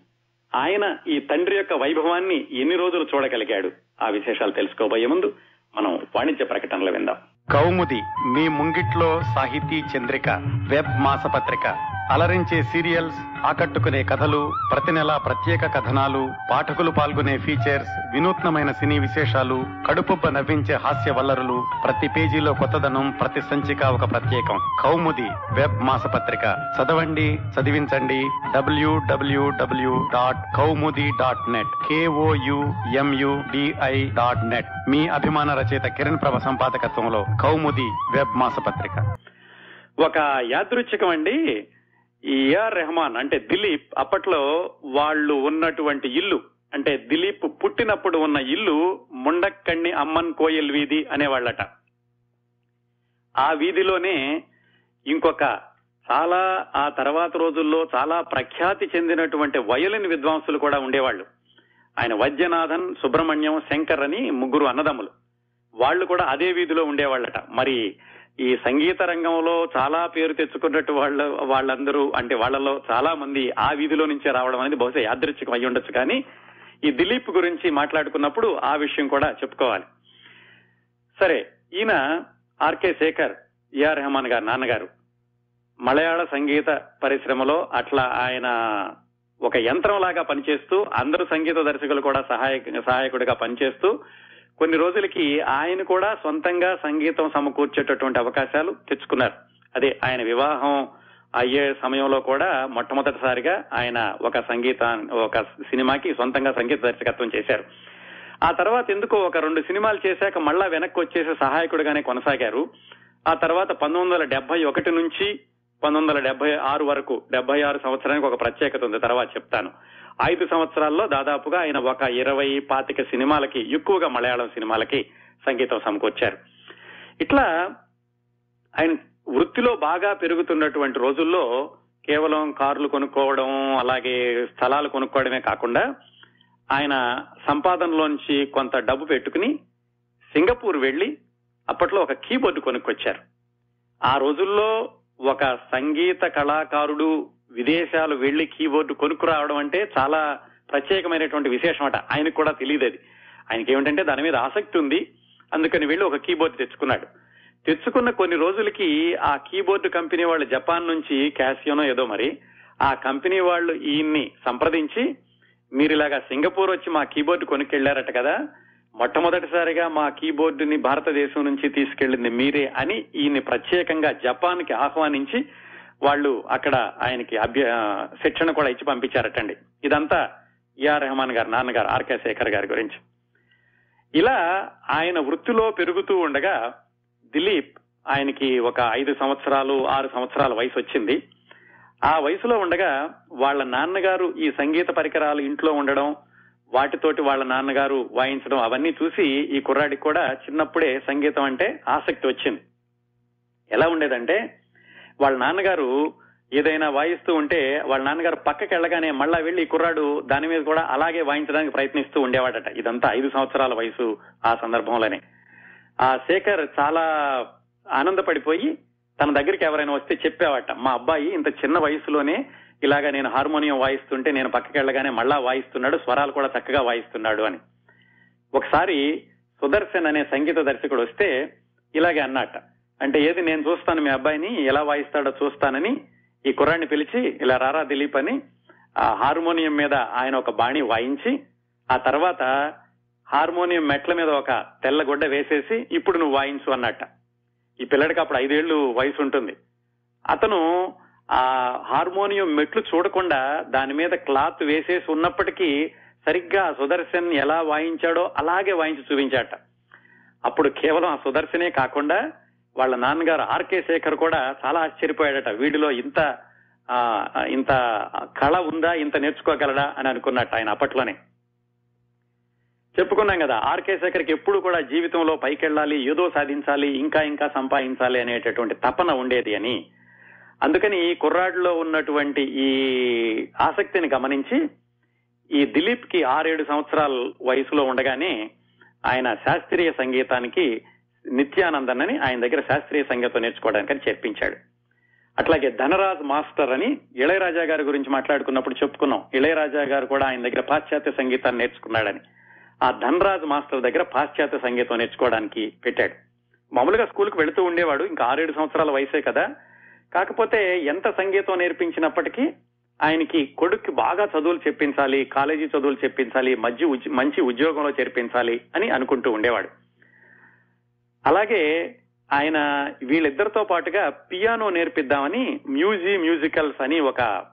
ఆయన ఈ తండ్రి యొక్క వైభవాన్ని ఎన్ని రోజులు చూడగలిగాడు? ఆ విశేషాలు తెలుసుకోబోయే ముందు మనం వాణిజ్య ప్రకటనలు విందాం. కౌముది మీ ముంగిట్లో సాహితీ చంద్రిక వెబ్ మాసపత్రిక. అలరించే సీరియల్స్ ఆకట్టుకునే కథలు ప్రతి నెలా ప్రత్యేక కథనాలు పాఠకులు పాల్గొనే ఫీచర్స్ వినూత్నమైన సినీ విశేషాలు కడుపుబ్బ నవ్వించే హాస్య వల్లరులు ప్రతి పేజీలో కొత్తదనం ప్రతి సంచిక ఒక ప్రత్యేకం. కౌముది వెబ్ మాసపత్రిక. చదవండి చదివించండి డబ్ల్యూడబ్ల్యూడబ్ల్యూ డాట్ కౌముది dot net KOUMUDI dot net మీ అభిమాన రచయిత కిరణ్ ప్రభ సంపాదకత్వంలో కౌముది వెబ్ మాసపత్రిక. ఒక యాదృచ్ఛికం అండి. ఈ ఏఆర్ రెహమాన్ అంటే దిలీప్ అప్పట్లో వాళ్ళు ఉన్నటువంటి ఇల్లు అంటే దిలీప్ పుట్టినప్పుడు ఉన్న ఇల్లు ముండక్కణ్ణి అమ్మన్ కోయల్ వీధి అనేవాళ్ళట. ఆ వీధిలోనే ఇంకొక చాలా ఆ తర్వాత రోజుల్లో చాలా ప్రఖ్యాతి చెందినటువంటి వయలిన్ విద్వాంసులు కూడా ఉండేవాళ్ళు. ఆయన వైద్యనాథన్ సుబ్రహ్మణ్యం శంకర్ అని ముగ్గురు అన్నదమ్ములు. వాళ్ళు కూడా అదే వీధిలో ఉండేవాళ్ళట. మరి ఈ సంగీత రంగంలో చాలా పేరు తెచ్చుకున్నట్టు వాళ్ళ వాళ్ళందరూ అంటే వాళ్ళలో చాలా మంది ఆ వీధిలో నుంచే రావడం అనేది బహుశా యాదృచ్ఛికం అయి ఉండొచ్చు. కానీ ఈ దిలీప్ గురించి మాట్లాడుకున్నప్పుడు ఆ విషయం కూడా చెప్పుకోవాలి. సరే ఈయన ఆర్కే శేఖర్ ఏఆర్ రెహమాన్ గారు నాన్నగారు. మలయాళ సంగీత పరిశ్రమలో అట్లా ఆయన ఒక యంత్రం లాగా పనిచేస్తూ అందరు సంగీత దర్శకులు కూడా సహాయ సహాయకుడిగా పనిచేస్తూ కొన్ని రోజులకి ఆయన కూడా సొంతంగా సంగీతం సమకూర్చేటటువంటి అవకాశాలు తెచ్చుకున్నారు. అదే ఆయన వివాహం అయ్యే సమయంలో కూడా మొట్టమొదటిసారిగా ఆయన ఒక సంగీత ఒక సినిమాకి సొంతంగా సంగీత దర్శకత్వం చేశారు. ఆ తర్వాత ఎందుకో ఒక రెండు సినిమాలు చేశాక మళ్ళా వెనక్కి వచ్చేసి సహాయకుడిగానే కొనసాగారు. ఆ తర్వాత పంతొమ్మిది వందల డెబ్బై ఒకటి నుంచి పంతొమ్మిది వందల డెబ్బై ఆరు వరకు డెబ్బై ఆరు సంవత్సరానికి ఒక ప్రత్యేకత ఉంది తర్వాత చెప్తాను. ఐదు సంవత్సరాల్లో దాదాపుగా ఆయన ఒక ఇరవై పాతిక సినిమాలకి ఎక్కువగా మలయాళం సినిమాలకి సంగీతం సమకూర్చారు. ఇట్లా ఆయన వృత్తిలో బాగా పెరుగుతున్నటువంటి రోజుల్లో కేవలం కార్లు కొనుక్కోవడం అలాగే స్థలాలు కొనుక్కోవడమే కాకుండా ఆయన సంపాదనలోంచి కొంత డబ్బు పెట్టుకుని సింగపూర్ వెళ్ళి అప్పట్లో ఒక కీబోర్డు కొనుక్కొచ్చారు. ఆ రోజుల్లో ఒక సంగీత కళాకారుడు విదేశాలు వెళ్ళి కీబోర్డు కొనుక్కురావడం అంటే చాలా ప్రత్యేకమైనటువంటి విశేషం అట. ఆయనకు కూడా తెలియదు అది. ఆయనకి ఏమిటంటే దాని మీద ఆసక్తి ఉంది. అందుకని వెళ్ళి ఒక కీబోర్డు తెచ్చుకున్నాడు. తెచ్చుకున్న కొన్ని రోజులకి ఆ కీబోర్డు కంపెనీ వాళ్ళు జపాన్ నుంచి క్యాసియోనో ఏదో మరి ఆ కంపెనీ వాళ్ళు ఈయన్ని సంప్రదించి మీరు ఇలాగా సింగపూర్ వచ్చి మా కీబోర్డు కొనుక్కెళ్ళారట కదా మొట్టమొదటిసారిగా మా కీబోర్డుని భారతదేశం నుంచి తీసుకెళ్ళింది మీరే అని ఈయన్ని ప్రత్యేకంగా జపాన్కి ఆహ్వానించి వాళ్ళు అక్కడ ఆయనకి అభ్య శిక్షణ కూడా ఇచ్చి పంపించారటండి. ఇదంతా ఏఆర్ రెహమాన్ గారు నాన్నగారు ఆర్కే శేఖర్ గారి గురించి. ఇలా ఆయన వృత్తిలో పెరుగుతూ ఉండగా దిలీప్ ఆయనకి ఒక ఐదు సంవత్సరాలు ఆరు సంవత్సరాల వయసు వచ్చింది. ఆ వయసులో ఉండగా వాళ్ళ నాన్నగారు ఈ సంగీత పరికరాలు ఇంట్లో ఉండడం వాటితోటి వాళ్ళ నాన్నగారు వాయించడం అవన్నీ చూసి ఈ కుర్రాడికి కూడా చిన్నప్పుడే సంగీతం అంటే ఆసక్తి వచ్చింది. ఎలా ఉండేదంటే వాళ్ళ నాన్నగారు ఏదైనా వాయిస్తూ ఉంటే వాళ్ళ నాన్నగారు పక్కకి వెళ్ళగానే మళ్ళా వెళ్ళి కుర్రాడు దాని మీద కూడా అలాగే వాయించడానికి ప్రయత్నిస్తూ ఉండేవాడట. ఇదంతా ఐదు సంవత్సరాల వయసు ఆ సందర్భంలోనే. ఆ శేఖర్ చాలా ఆనందపడిపోయి తన దగ్గరికి ఎవరైనా వస్తే చెప్పేవాట మా అబ్బాయి ఇంత చిన్న వయసులోనే ఇలాగా నేను హార్మోనియం వాయిస్తుంటే నేను పక్కకి వెళ్ళగానే మళ్ళా వాయిస్తున్నాడు స్వరాలు కూడా చక్కగా వాయిస్తున్నాడు అని. ఒకసారి సుదర్శన్ అనే సంగీత దర్శకుడు వస్తే ఇలాగే అన్నట్ట అంటే ఏది నేను చూస్తాను మీ అబ్బాయిని ఎలా వాయిస్తాడో చూస్తానని ఈ కుర్రాన్ని పిలిచి ఇలా రారా దిలీప్ అని ఆ హార్మోనియం మీద ఆయన ఒక బాణి వాయించి ఆ తర్వాత హార్మోనియం మెట్ల మీద ఒక తెల్ల గుడ్డ వేసేసి ఇప్పుడు నువ్వు వాయించు అన్నట్ట. ఈ పిల్లడికి అప్పుడు ఐదేళ్ళు వయసు ఉంటుంది. అతను ఆ హార్మోనియం మెట్లు చూడకుండా దాని మీద క్లాత్ వేసేసి ఉన్నప్పటికీ సరిగ్గా సుదర్శన్ ఎలా వాయించాడో అలాగే వాయించి చూపించాట. అప్పుడు కేవలం ఆ సుదర్శనే కాకుండా వాళ్ళ నాన్నగారు ఆర్కే శేఖర్ కూడా చాలా ఆశ్చర్యపోయాడట. వీడిలో ఇంత ఆ, ఇంత కళ ఉందా ఇంత నేర్చుకోగలడా అని అనుకున్నట్టు ఆయన అప్పట్లోనే. చెప్పుకున్నాం కదా ఆర్కే శేఖర్కి ఎప్పుడు కూడా జీవితంలో పైకెళ్ళాలి ఏదో సాధించాలి ఇంకా ఇంకా సంపాదించాలి అనేటటువంటి తపన ఉండేది అని. అందుకని ఈ కుర్రాడిలో ఉన్నటువంటి ఈ ఆసక్తిని గమనించి ఈ దిలీప్కి ఆరేడు సంవత్సరాల వయసులో ఉండగానే ఆయన శాస్త్రీయ సంగీతానికి నిత్యానందన్ అని ఆయన దగ్గర శాస్త్రీయ సంగీతం నేర్చుకోవడానికి చెప్పించాడు. అట్లాగే ధనరాజ్ మాస్టర్ అని ఇళయరాజా గారి గురించి మాట్లాడుకున్నప్పుడు చెప్పుకున్నాం. ఇళయరాజా గారు కూడా ఆయన దగ్గర పాశ్చాత్య సంగీతాన్ని నేర్చుకున్నాడని. ఆ ధనరాజ్ మాస్టర్ దగ్గర పాశ్చాత్య సంగీతం నేర్చుకోవడానికి పెట్టాడు. మామూలుగా స్కూల్కి వెళుతూ ఉండేవాడు ఇంకా ఆరేడు సంవత్సరాల వయసే కదా. కాకపోతే ఎంత సంగీతం నేర్పించినప్పటికీ ఆయనకి కొడుక్కి బాగా చదువులు చెప్పించాలి కాలేజీ చదువులు చెప్పించాలి మధ్య మంచి ఉద్యోగంలో చేర్పించాలి అని అనుకుంటూ ఉండేవాడు. అలాగే ఆయన వీళ్ళిద్దరితో పాటుగా పియానో నేర్పిద్దామని మ్యూజీ మ్యూజికల్స్ అని ఒక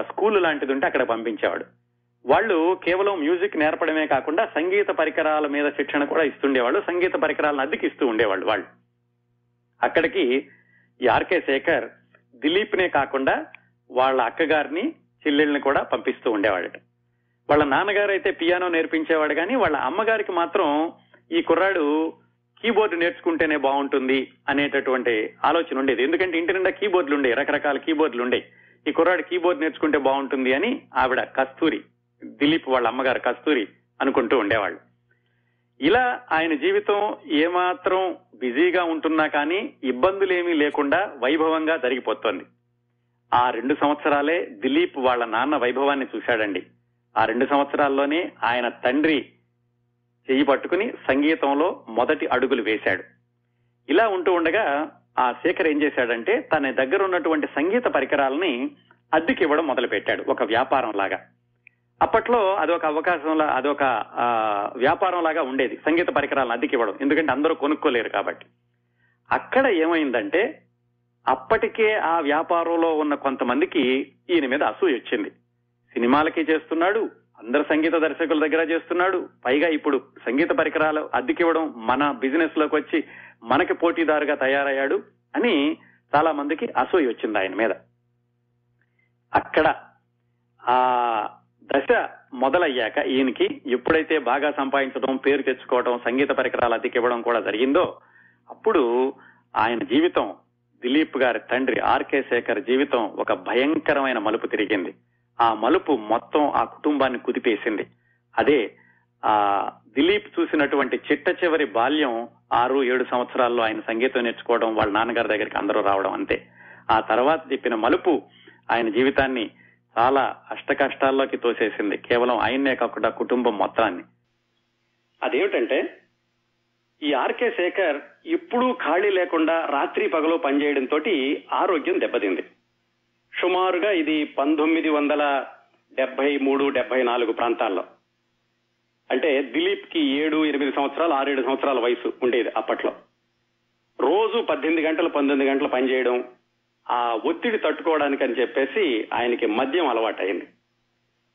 స్కూల్ లాంటిది ఉంటే అక్కడ పంపించేవాడు. వాళ్ళు కేవలం మ్యూజిక్ నేర్పడమే కాకుండా సంగీత పరికరాల మీద శిక్షణ కూడా ఇస్తుండేవాళ్ళు సంగీత పరికరాలను అద్దెకి ఇస్తూ ఉండేవాళ్ళు వాళ్ళు. అక్కడికి ఆర్కే శేఖర్ దిలీప్ నే కాకుండా వాళ్ళ అక్కగారిని చెల్లెల్ని కూడా పంపిస్తూ ఉండేవాడట. వాళ్ళ నాన్నగారు అయితే పియానో నేర్పించేవాడు కానీ వాళ్ళ అమ్మగారికి మాత్రం ఈ కుర్రాడు కీబోర్డు నేర్చుకుంటేనే బాగుంటుంది అనేటటువంటి ఆలోచన ఉండేది. ఎందుకంటే ఇంటి నిండా కీబోర్డులు ఉండే రకరకాల కీబోర్డులు ఉండే ఈ కుర్రాడు కీబోర్డ్ నేర్చుకుంటే బాగుంటుంది అని ఆవిడ కస్తూరి దిలీప్ వాళ్ళ అమ్మగారు కస్తూరి అనుకుంటూ ఉండేవాళ్ళు. ఇలా ఆయన జీవితం ఏమాత్రం బిజీగా ఉంటున్నా కానీ ఇబ్బందులేమీ లేకుండా వైభవంగా జరిగిపోతోంది. ఆ రెండు సంవత్సరాలే దిలీప్ వాళ్ళ నాన్న వైభవాన్ని చూశాడండి. ఆ రెండు సంవత్సరాల్లోనే ఆయన తండ్రి చెయ్యి పట్టుకుని సంగీతంలో మొదటి అడుగులు వేశాడు. ఇలా ఉంటూ ఉండగా ఆ శేఖర్ ఏం చేశాడంటే తన దగ్గర ఉన్నటువంటి సంగీత పరికరాలని అద్దెకి ఇవ్వడం మొదలు పెట్టాడు ఒక వ్యాపారం లాగా అప్పట్లో అదొక అవకాశంలా అదొక వ్యాపారం లాగా ఉండేది సంగీత పరికరాలను అద్దెకి ఇవ్వడం ఎందుకంటే అందరూ కొనుక్కోలేరు కాబట్టి. అక్కడ ఏమైందంటే అప్పటికే ఆ వ్యాపారంలో ఉన్న కొంతమందికి ఈయన మీద అసూయ వచ్చింది. సినిమాలకి చేస్తున్నాడు అందరు సంగీత దర్శకుల దగ్గర చేస్తున్నాడు. పైగా ఇప్పుడు సంగీత పరికరాలు అద్దెకివ్వడం మన బిజినెస్లోకి వచ్చి మనకి పోటీదారుగా తయారయ్యాడు అని చాలా మందికి అసూయ వచ్చింది ఆయన మీద. అక్కడ ఆ దశ మొదలయ్యాక ఈయనకి ఎప్పుడైతే బాగా సంపాదించడం పేరు తెచ్చుకోవడం సంగీత పరికరాలు అద్దెకివ్వడం కూడా జరిగిందో అప్పుడు ఆయన జీవితం దిలీప్ గారి తండ్రి ఆర్కే శేఖర్ జీవితం ఒక భయంకరమైన మలుపు తిరిగింది. ఆ మలుపు మొత్తం ఆ కుటుంబాన్ని కుదిపేసింది. అదే ఆ దిలీప్ చూసినటువంటి చిట్ట చివరి బాల్యం ఆరు ఏడు సంవత్సరాల్లో ఆయన సంగీతం నేర్చుకోవడం వాళ్ళ నాన్నగారి దగ్గరికి అందరూ రావడం అంతే. ఆ తర్వాత చెప్పిన మలుపు ఆయన జీవితాన్ని చాలా అష్ట కష్టాల్లోకి తోసేసింది. కేవలం ఆయన్నే కాకుండా కుటుంబం మొత్తాన్ని. అదేమిటంటే ఈ ఆర్కే శేఖర్ ఇప్పుడు ఖాళీ లేకుండా రాత్రి పగలు పనిచేయడంతో ఆరోగ్యం దెబ్బతింది. సుమారుగా ఇది పంతొమ్మిది వందల డెబ్బై మూడు డెబ్బై నాలుగు ప్రాంతాల్లో. అంటే దిలీప్కి ఏడు ఎనిమిది సంవత్సరాలు ఆరేడు సంవత్సరాల వయసు ఉండేది అప్పట్లో. రోజు పద్దెనిమిది గంటలు పంతొమ్మిది గంటలు పనిచేయడం ఆ ఒత్తిడి తట్టుకోవడానికి అని చెప్పేసి ఆయనకి మద్యం అలవాటైంది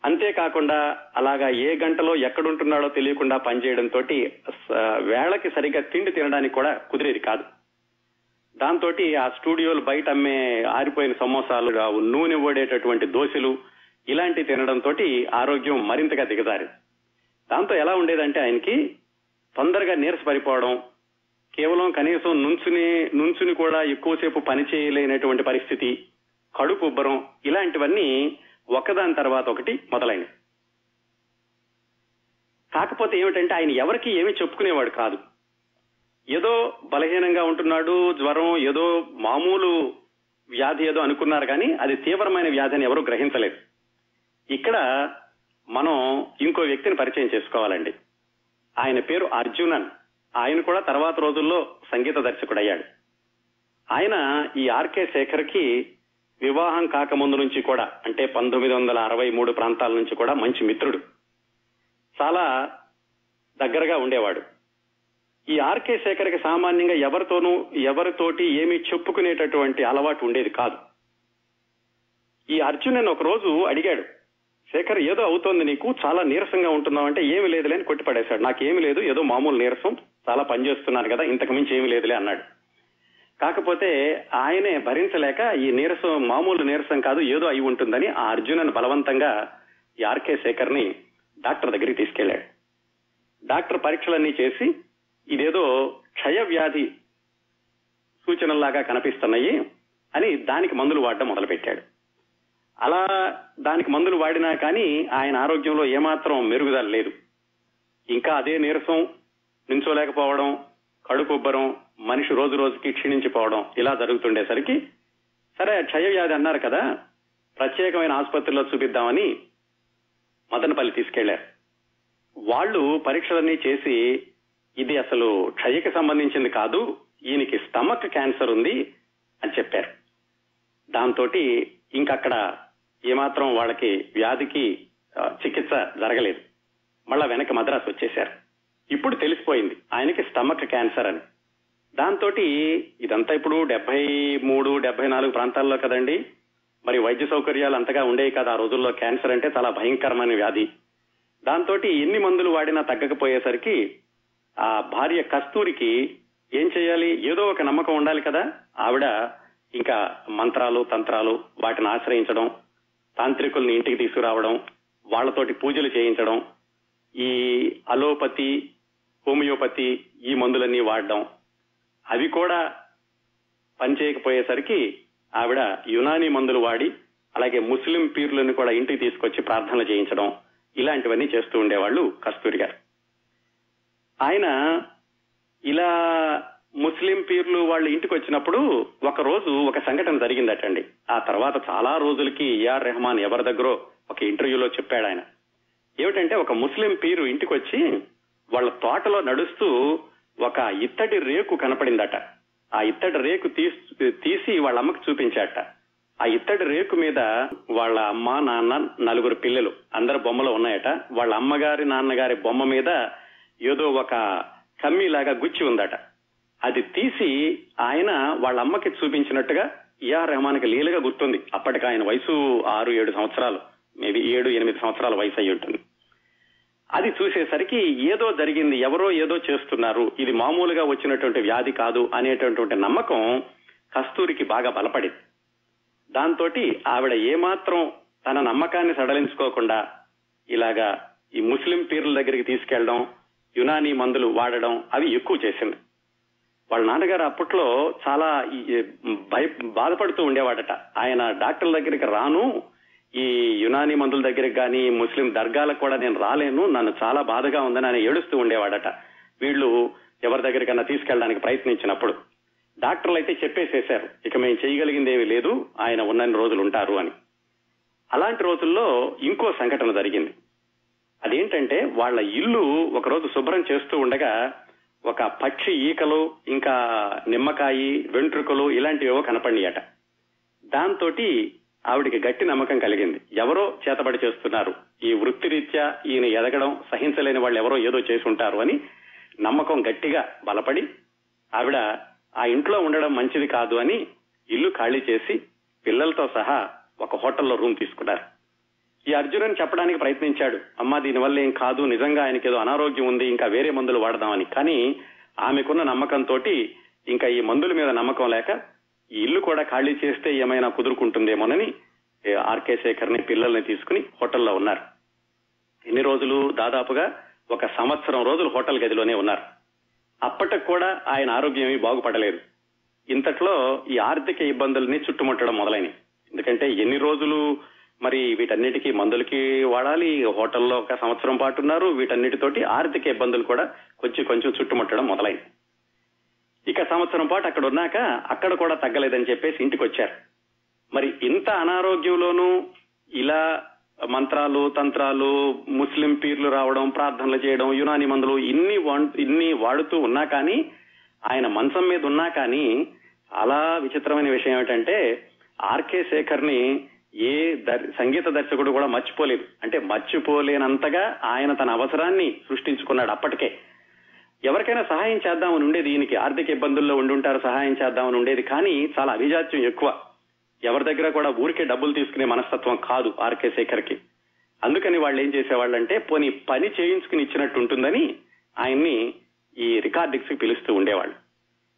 అంతేకాకుండా అలాగా ఏ గంటలో ఎక్కడుంటున్నాడో తెలియకుండా పనిచేయడంతో వేళకి సరిగ్గా తిండి తినడానికి కూడా కుదిరేది కాదు. దాంతో ఆ స్టూడియోలు బయట అమ్మే ఆరిపోయిన సమోసాలు నూనె ఓడేటటువంటి దోశలు ఇలాంటి తినడంతో ఆరోగ్యం మరింతగా దిగజారి దాంతో ఎలా ఉండేదంటే ఆయనకి తొందరగా నీరస పడిపోవడం కేవలం కనీసం నుంచుని నుంచుని కూడా ఎక్కువసేపు పని చేయలేనటువంటి పరిస్థితి కడుపు ఉబ్బరం ఇలాంటివన్నీ ఒకదాని తర్వాత ఒకటి మొదలైనవి. కాకపోతే ఏమిటంటే ఆయన ఎవరికి ఏమీ చెప్పుకునేవాడు కాదు. ఏదో బలహీనంగా ఉంటున్నాడు జ్వరం ఏదో మామూలు వ్యాధి ఏదో అనుకున్నారు కానీ అది తీవ్రమైన వ్యాధి అని ఎవరూ గ్రహించలేదు. ఇక్కడ మనం ఇంకో వ్యక్తిని పరిచయం చేసుకోవాలండి. ఆయన పేరు అర్జునన్. ఆయన కూడా తర్వాత రోజుల్లో సంగీత దర్శకుడయ్యాడు. ఆయన ఈ ఆర్కే శేఖర్కి వివాహం కాకముందు నుంచి కూడా అంటే పంతొమ్మిది వందల అరవై మూడు ప్రాంతాల నుంచి కూడా మంచి మిత్రుడు. చాలా దగ్గరగా ఉండేవాడు. ఈ ఆర్కే శేఖర్కి సామాన్యంగా ఎవరితోనూ ఎవరితోటి ఏమీ చెప్పుకునేటటువంటి అలవాటు ఉండేది కాదు. ఈ అర్జున్ ఒక రోజు అడిగాడు శేఖర్ ఏదో అవుతోంది నీకు? చాలా నీరసంగా ఉంటున్నావు అంటే ఏమి లేదులే అని కొట్టిపడేశాడు. నాకేమి లేదు ఏదో మామూలు నీరసం చాలా పనిచేస్తున్నాను కదా ఇంతకు మించి ఏమి లేదులే అన్నాడు. కాకపోతే ఆయనే భరించలేక ఈ నీరసం మామూలు నీరసం కాదు ఏదో అయి ఉంటుందని ఆ అర్జునన్ బలవంతంగా ఈ ఆర్కే శేఖర్ని డాక్టర్ దగ్గరికి తీసుకెళ్ళాడు డాక్టర్ పరీక్షలన్నీ చేసి ఇదేదో క్షయ వ్యాధి సూచనల్లాగా కనిపిస్తున్నాయి అని దానికి మందులు వాడడం మొదలుపెట్టాడు. అలా దానికి మందులు వాడినా కానీ ఆయన ఆరోగ్యంలో ఏమాత్రం మెరుగుదల లేదు. ఇంకా అదే నీరసం నించోలేకపోవడం కడుపుబ్బరం మనిషి రోజు రోజుకి క్షీణించిపోవడం ఇలా జరుగుతుండేసరికి సరే క్షయ వ్యాధి అన్నారు కదా ప్రత్యేకమైన ఆసుపత్రిలో చూపిద్దామని మదనపల్లి తీసుకెళ్ళారు. వాళ్ళు పరీక్షలన్నీ చేసి ఇది అసలు క్షయకి సంబంధించింది కాదు ఈయనకి స్టమక్ క్యాన్సర్ ఉంది అని చెప్పారు. దాంతో ఇంకక్కడ ఏమాత్రం వాళ్ళకి వ్యాధికి చికిత్స జరగలేదు. మళ్ళా వెనక మద్రాసు వచ్చేశారు. ఇప్పుడు తెలిసిపోయింది ఆయనకి స్టమక్ క్యాన్సర్ అని. దాంతో ఇదంతా ఇప్పుడు డెబ్బై మూడు డెబ్బై నాలుగు ప్రాంతాల్లో కదండి. మరి వైద్య సౌకర్యాలు అంతగా ఉండేవి కదా ఆ రోజుల్లో క్యాన్సర్ అంటే చాలా భయంకరమైన వ్యాధి. దాంతో ఎన్ని మందులు వాడినా తగ్గకపోయేసరికి ఆ భార్య కస్తూరికి ఏం చేయాలి? ఏదో ఒక నమ్మకం ఉండాలి కదా? ఆవిడ ఇంకా మంత్రాలు తంత్రాలు వాటిని ఆశ్రయించడం తాంత్రికుల్ని ఇంటికి తీసుకురావడం వాళ్ళతోటి పూజలు చేయించడం ఈ అలోపతి హోమియోపతి ఈ మందులన్నీ వాడడం. అవి కూడా పనిచేయకపోయేసరికి ఆవిడ యునానీ మందులు వాడి అలాగే ముస్లిం పీర్లను కూడా ఇంటికి తీసుకొచ్చి ప్రార్థనలు చేయించడం ఇలాంటివన్నీ చేస్తూ ఉండేవాళ్ళు కస్తూరి గారు. ఆయన ఇలా ముస్లిం పీర్లు వాళ్ళు ఇంటికి వచ్చినప్పుడు ఒక రోజు ఒక సంఘటన జరిగిందటండి. ఆ తర్వాత చాలా రోజులకి ఏఆర్ రెహమాన్ ఎవరి దగ్గరో ఒక ఇంటర్వ్యూలో చెప్పాడు ఆయన. ఏమిటంటే ఒక ముస్లిం పీరు ఇంటికి వచ్చి వాళ్ళ తోటలో నడుస్తూ ఒక ఇత్తడి రేకు కనపడిందట. ఆ ఇత్తడి రేకు తీసి తీసి వాళ్ళ అమ్మకి చూపించాట. ఆ ఇత్తడి రేకు మీద వాళ్ళ అమ్మ నాన్న నలుగురు పిల్లలు అందరు బొమ్మలు ఉన్నాయట. వాళ్ళ అమ్మగారి నాన్నగారి బొమ్మ మీద ఏదో ఒక కమ్మీలాగా గుచ్చి ఉందట. అది తీసి ఆయన వాళ్ళ అమ్మకి చూపించినట్టుగా ఏఆర్ రెహమాన్కి లీలగా గుర్తుంది. అప్పటికి ఆయన వయసు ఆరు ఏడు సంవత్సరాలు. మేబీ ఏడు ఎనిమిది సంవత్సరాల వయసు అయి ఉంటుంది. అది చూసేసరికి ఏదో జరిగింది ఎవరో ఏదో చేస్తున్నారు. ఇది మామూలుగా వచ్చినటువంటి వ్యాధి కాదు అనేటటువంటి నమ్మకం కస్తూరికి బాగా బలపడింది. దాంతో ఆవిడ ఏమాత్రం తన నమ్మకాన్ని సడలించుకోకుండా ఇలాగా ఈ ముస్లిం పీర్ల దగ్గరికి తీసుకెళ్ళడం యునానీ మందులు వాడడం అవి ఎక్కువ చేసింది. వాళ్ళ నాన్నగారు అప్పట్లో చాలా ఈ భయ బాధపడుతూ ఉండేవాడట. ఆయన డాక్టర్ల దగ్గరికి రాను ఈ యునానీ మందుల దగ్గరికి కానీ ముస్లిం దర్గాలకు కూడా నేను రాలేను నన్ను చాలా బాధగా ఉందని ఆయన ఏడుస్తూ ఉండేవాడట. వీళ్ళు ఎవరి దగ్గరికన్నా తీసుకెళ్ళడానికి ప్రయత్నించినప్పుడు. డాక్టర్లు అయితే చెప్పేసేశారు ఇక మేము చేయగలిగింది ఏమీ లేదు ఆయన ఉన్నన్ని రోజులు ఉంటారు అని. అలాంటి రోజుల్లో ఇంకో సంఘటన జరిగింది. అదేంటంటే వాళ్ళ ఇల్లు ఒకరోజు శుభ్రం చేస్తూ ఉండగా ఒక పక్షి ఈకలు ఇంకా నిమ్మకాయి వెంట్రుకలు ఇలాంటివేవో కనపడినాయట. దాంతో ఆవిడికి గట్టి నమ్మకం కలిగింది. ఎవరో చేతబడి చేస్తున్నారు. ఈ వృత్తిరీత్యా ఈయన ఎదగడం సహించలేని వాళ్ళు ఎవరో ఏదో చేసి ఉంటారు అని నమ్మకం గట్టిగా బలపడి ఆవిడ ఆ ఇంట్లో ఉండడం మంచిది కాదు అని ఇల్లు ఖాళీ చేసి పిల్లలతో సహా ఒక హోటల్లో రూమ్ తీసుకున్నారు. ఈ అర్జునన్ చెప్పడానికి ప్రయత్నించాడు. అమ్మా దీనివల్ల ఏం కాదు. నిజంగా ఆయనకి ఏదో అనారోగ్యం ఉంది. ఇంకా వేరే మందులు వాడదామని. కానీ ఆమెకున్న నమ్మకంతో ఇంకా ఈ మందుల మీద నమ్మకం లేక ఈ ఇల్లు కూడా ఖాళీ చేస్తే ఏమైనా కుదురుకుంటుందేమోనని ఆర్కే శేఖర్ని పిల్లల్ని తీసుకుని హోటల్లో ఉన్నారు. ఎన్ని రోజులు దాదాపుగా ఒక సంవత్సరం రోజులు హోటల్ గదిలోనే ఉన్నారు. అప్పటికి కూడా ఆయన ఆరోగ్యం ఏమీ బాగుపడలేదు. ఇంతట్లో ఈ ఆర్థిక ఇబ్బందుల్ని చుట్టుముట్టడం మొదలైనవి ఎందుకంటే ఎన్ని రోజులు మరి వీటన్నిటికీ మందులకి వాడాలి. హోటల్లో ఒక సంవత్సరం పాటు ఉన్నారు. వీటన్నిటితోటి ఆర్థిక ఇబ్బందులు కూడా కొంచెం కొంచెం చుట్టుముట్టడం మొదలైంది. ఇక సంవత్సరం పాటు అక్కడ ఉన్నాక అక్కడ కూడా తగ్గలేదని చెప్పేసి ఇంటికి వచ్చారు. మరి ఇంత అనారోగ్యంలోనూ ఇలా మంత్రాలు తంత్రాలు ముస్లిం పీర్లు రావడం ప్రార్థనలు చేయడం యునాని మందులు ఇన్ని ఇన్ని వాడుతూ ఉన్నా కానీ ఆయన మంచం మీద ఉన్నా కానీ చాలా విచిత్రమైన విషయం ఏమిటంటే ఆర్కే శేఖర్ని ఏ సంగీత దర్శకుడు కూడా మర్చిపోలేదు. అంటే మర్చిపోలేనంతగా ఆయన తన అవసరాన్ని సృష్టించుకున్నాడు అప్పటికే. ఎవరికైనా సహాయం చేద్దామని ఉండేది ఈయనకి. ఆర్థిక ఇబ్బందుల్లో ఉండి ఉంటారు సహాయం చేద్దామని ఉండేది. కానీ చాలా అభిజాత్యం ఎక్కువ. ఎవరి దగ్గర కూడా ఊరికే డబ్బులు తీసుకునే మనస్తత్వం కాదు ఆర్కే శేఖర్కి అందుకని వాళ్ళు ఏం చేసేవాళ్ళంటే పోనీ పని చేయించుకుని ఇచ్చినట్టు ఉంటుందని ఆయన్ని ఈ రికార్డింగ్స్కి పిలుస్తూ ఉండేవాళ్ళు.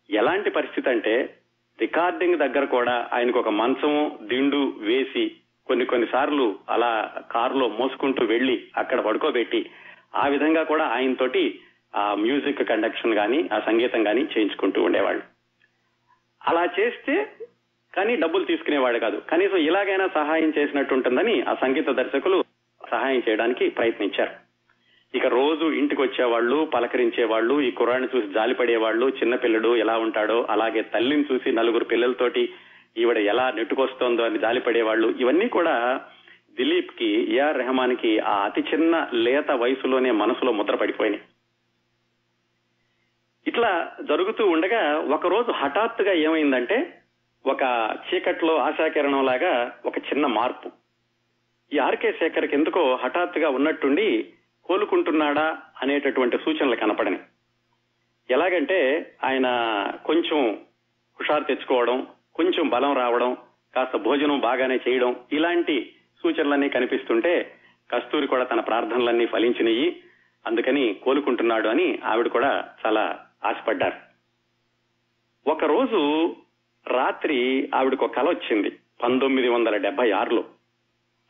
ఎలాంటి పరిస్థితి అంటే రికార్డింగ్ దగ్గర కూడా ఆయనకు ఒక మంచము దిండు వేసి కొన్ని కొన్ని సార్లు అలా కారులో మోసుకుంటూ వెళ్ళి అక్కడ పడుకోబెట్టి ఆ విధంగా కూడా ఆయనతోటి ఆ మ్యూజిక్ కండక్షన్ గాని ఆ సంగీతం గాని చేయించుకుంటూ ఉండేవాళ్ళు. అలా చేస్తే కానీ డబ్బులు తీసుకునేవాడు కాదు. కనీసం ఇలాగైనా సహాయం చేసినట్టు ఉంటుందని ఆ సంగీత దర్శకులు సహాయం చేయడానికి ప్రయత్నించారు. ఇక రోజు ఇంటికి వచ్చేవాళ్ళు పలకరించేవాళ్ళు ఈ కుర్రాన్ని చూసి జాలిపడేవాళ్ళు చిన్నపిల్లడు ఎలా ఉంటాడో అలాగే తల్లిని చూసి నలుగురు పిల్లలతోటి ఈవిడ ఎలా నెట్టుకొస్తోందో అని జాలిపడేవాళ్ళు ఇవన్నీ కూడా దిలీప్కి ఏఆర్ రెహమాన్కి ఆ అతి చిన్న లేత వయసులోనే మనసులో ముద్ర పడిపోయినాయి. ఇట్లా జరుగుతూ ఉండగా ఒక రోజు హఠాత్తుగా ఏమైందంటే ఒక చీకట్లో ఆశాకిరణం లాగా ఒక చిన్న మార్పు. ఈ ఆర్కే శేఖర్కి ఎందుకో హఠాత్తుగా ఉన్నట్టుండి కోలుకుంటున్నాడా అనేటటువంటి సూచనలు కనపడని ఎలాగంటే ఆయన కొంచెం హుషారు తెచ్చుకోవడం కొంచెం బలం రావడం కాస్త భోజనం బాగానే చేయడం ఇలాంటి సూచనలన్నీ కనిపిస్తుంటే కస్తూరి కూడా తన ప్రార్థనలన్నీ ఫలించినయి. అందుకని కోలుకుంటున్నాడు అని ఆవిడ కూడా చాలా ఆశపడ్డారు. ఒకరోజు రాత్రి ఆవిడకు కల వచ్చింది పంతొమ్మిది వందల డెబ్బై ఆరులో.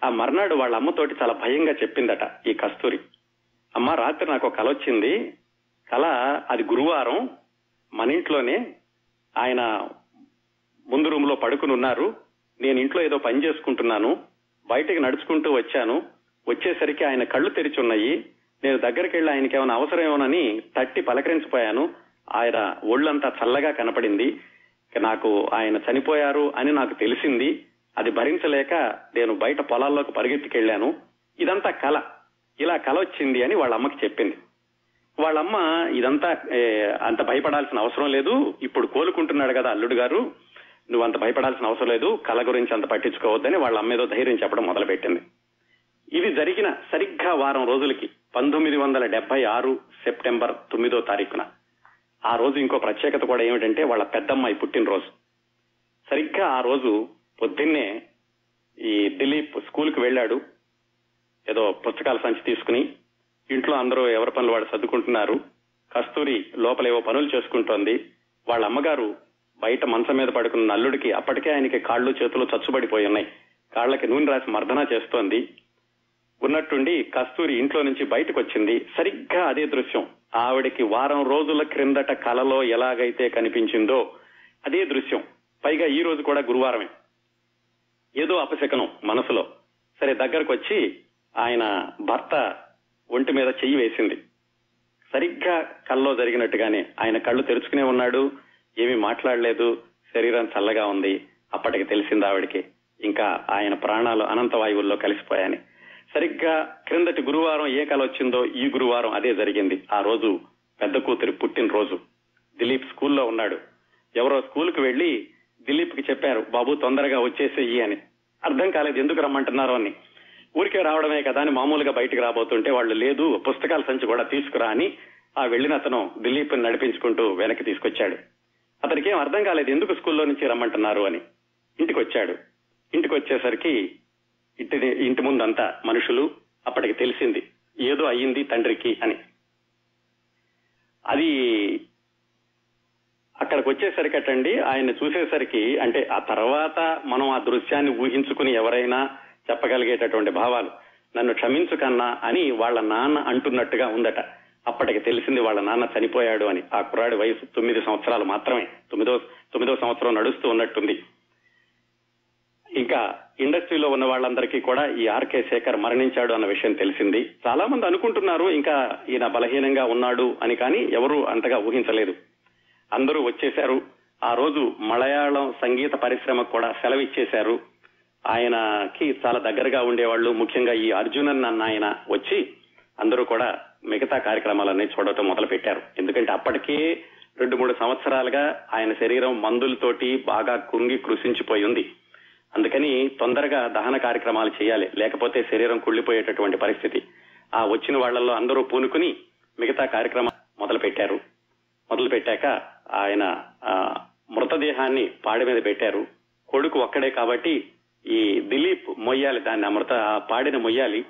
ఆ మర్నాడు వాళ్ళ అమ్మతోటి చాలా భయంగా చెప్పిందట ఈ కస్తూరి. అమ్మ రాత్రి నాకు ఒక కల వచ్చింది. కల అది గురువారం. మన ఇంట్లోనే ఆయన ముందు రూమ్లో పడుకుని ఉన్నారు. నేను ఇంట్లో ఏదో పని చేసుకుంటున్నాను. బయటకు నడుచుకుంటూ వచ్చాను. వచ్చేసరికి ఆయన కళ్ళు తెరిచి ఉన్నాయి. నేను దగ్గరికి వెళ్ళి ఆయనకి ఏమైనా అవసరమేమోనని తట్టి పలకరించిపోయాను. ఆయన ఒళ్ళంతా చల్లగా కనపడింది. నాకు ఆయన చనిపోయారు అని నాకు తెలిసింది. అది భరించలేక నేను బయట పొలాల్లోకి పరిగెత్తికెళ్ళాను ఇదంతా కల. ఇలా కల వచ్చింది అని వాళ్ళ అమ్మకి చెప్పింది. వాళ్ళమ్మ ఇదంతా అంత భయపడాల్సిన అవసరం లేదు. ఇప్పుడు కోలుకుంటున్నాడు కదా అల్లుడు గారు. నువ్వు అంత భయపడాల్సిన అవసరం లేదు. కళ గురించి అంత పట్టించుకోవద్దని వాళ్ళ అమ్మ ఏదో ధైర్యం చెప్పడం మొదలుపెట్టింది. ఇది జరిగిన సరిగ్గా వారం రోజులకి పంతొమ్మిది వందల డెబ్బై ఆరు సెప్టెంబర్ తొమ్మిదో తారీఖున. ఆ రోజు ఇంకో ప్రత్యేకత కూడా ఏమిటంటే వాళ్ళ పెద్దమ్మాయి పుట్టినరోజు. సరిగ్గా ఆ రోజు పొద్దున్నే ఈ దిలీప్ స్కూల్కి వెళ్ళాడు. ఏదో పుస్తకాల సంచి తీసుకుని ఇంట్లో అందరూ ఎవరి పనులు వాడు సర్దుకుంటున్నారు. కస్తూరి లోపలేవో పనులు చేసుకుంటోంది. వాళ్ళ అమ్మగారు బయట మంచం మీద పడుకున్న నల్లుడికి అప్పటికే ఆయనకి కాళ్ళు చేతులు చచ్చుబడిపోయి ఉన్నాయి. కాళ్ళకి నూనె రాసి మర్దన చేస్తోంది. ఉన్నట్టుండి కస్తూరి ఇంట్లో నుంచి బయటకు వచ్చింది సరిగ్గా అదే దృశ్యం. ఆవిడకి వారం రోజుల క్రిందట కలలో ఎలాగైతే కనిపించిందో అదే దృశ్యం. పైగా ఈ రోజు కూడా గురువారమే. ఏదో అపశకనం మనసులో. సరే దగ్గరకు వచ్చి ఆయన భర్త ఒంటి మీద చెయ్యి వేసింది. సరిగ్గా కల్లో జరిగినట్టుగానే ఆయన కళ్ళు తెరుచుకునే ఉన్నాడు. ఏమీ మాట్లాడలేదు. శరీరం చల్లగా ఉంది. అప్పటికి తెలిసింది ఆవిడికి. ఇంకా ఆయన ప్రాణాలు అనంత వాయువుల్లో కలిసిపోయాయని. సరిగ్గా క్రిందటి గురువారం ఏ కళ వచ్చిందో ఈ గురువారం అదే జరిగింది. ఆ రోజు పెద్ద కూతురి పుట్టినరోజు. దిలీప్ స్కూల్లో ఉన్నాడు. ఎవరో స్కూల్కి వెళ్ళి దిలీప్కి చెప్పారు బాబు తొందరగా వచ్చేసేయి అని. అర్థం కాలేదు. ఎందుకు రమ్మంటున్నారు అని. ఊరికే రావడమే కదా అని మామూలుగా బయటికి రాబోతుంటే వాళ్ళు లేదు పుస్తకాల సంచి కూడా తీసుకురా అని ఆ వెళ్ళిన అతను దిలీప్ నడిపించుకుంటూ వెనక్కి తీసుకొచ్చాడు. అతనికి ఏం అర్థం కాలేదు ఎందుకు స్కూల్లో నుంచి రమ్మంటున్నారు అని. ఇంటికి వచ్చాడు ఇంటికి వచ్చేసరికి ఇంటి ఇంటి ముందంతా మనుషులు అప్పటికి తెలిసింది. ఏదో అయ్యింది తండ్రికి అని. అది అక్కడికి వచ్చేసరికి అటండి ఆయన చూసేసరికి అంటే ఆ తర్వాత మనం ఆ దృశ్యాన్ని ఊహించుకుని ఎవరైనా చెప్పగలిగేటటువంటి భావాలు. నన్ను క్షమించు కన్నా అని వాళ్ళ నాన్న అంటున్నట్టుగా ఉందట. అప్పటికి తెలిసింది వాళ్ళ నాన్న చనిపోయాడు అని. ఆ కుర్రాడి వయసు తొమ్మిది సంవత్సరాలు మాత్రమే. తొమ్మిదో తొమ్మిదో సంవత్సరం నడుస్తూ ఉన్నట్టుంది. ఇంకా ఇండస్ట్రీలో ఉన్న వాళ్ళందరికీ కూడా ఈ ఆర్కే శేఖర్ మరణించాడు అన్న విషయం తెలిసింది. చాలా మంది అనుకుంటున్నారు ఇంకా ఈయన బలహీనంగా ఉన్నాడు అని కానీ ఎవరు అంతగా ఊహించలేదు. అందరూ వచ్చేశారు. ఆ రోజు మలయాళం సంగీత పరిశ్రమకు కూడా సెలవిచ్చేశారు. ఆయనకి చాలా దగ్గరగా ఉండేవాళ్ళు. ముఖ్యంగా ఈ అర్జునన్ అన్న ఆయన వచ్చి అందరూ కూడా మిగతా కార్యక్రమాలన్నీ చూడటం మొదలు పెట్టారు ఎందుకంటే అప్పటికే రెండు మూడు సంవత్సరాలుగా ఆయన శరీరం మందులతోటి బాగా కుంగి కృషించిపోయి ఉంది. అందుకని తొందరగా దహన కార్యక్రమాలు చేయాలి. లేకపోతే శరీరం కుళ్ళిపోయేటటువంటి పరిస్థితి. ఆ వచ్చిన వాళ్ళలో అందరూ పూనుకుని మిగతా కార్యక్రమం మొదలు పెట్టారు మొదలు పెట్టాక ఆయన మృతదేహాన్ని పాడి మీద పెట్టారు. కొడుకు ఒక్కడే కాబట్టి ఈ దిలీప్ మొయ్యాలి దాన్ని ఆ మృత మొయ్యాలి.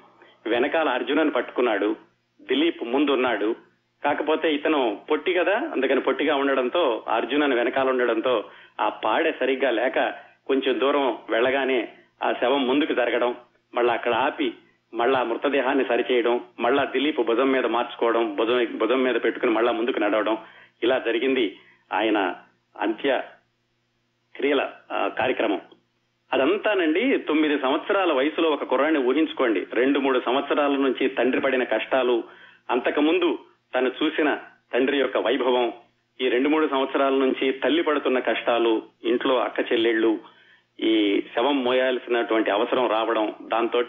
వెనకాల అర్జునని పట్టుకున్నాడు. దిలీప్ ముందున్నాడు. కాకపోతే ఇతను పొట్టి కదా అందుకని పొట్టిగా ఉండడంతో అర్జునన్ వెనకాల ఉండడంతో ఆ పాడె సరిగ్గా లేక కొంచెం దూరం వెళ్ళగానే ఆ శవం ముందుకు జరగడం మళ్ళా అక్కడ ఆపి మళ్ళా మృతదేహాన్ని సరిచేయడం మళ్ళా దిలీప్ భుజం మీద మార్చుకోవడం భుజం భుజం మీద పెట్టుకుని మళ్ళా ముందుకు నడవడం ఇలా జరిగింది. ఆయన అంత్య క్రియల కార్యక్రమం. అదంతానండి తొమ్మిది సంవత్సరాల వయసులో ఒక కుర్రాన్ని ఊహించుకోండి. రెండు మూడు సంవత్సరాల నుంచి తండ్రి పడిన కష్టాలు అంతకుముందు తను చూసిన తండ్రి యొక్క వైభవం ఈ రెండు మూడు సంవత్సరాల నుంచి తల్లి పడుతున్న కష్టాలు ఇంట్లో అక్క చెల్లెళ్ళు ఈ శవం మోయాల్సినటువంటి అవసరం రావడం దాంతో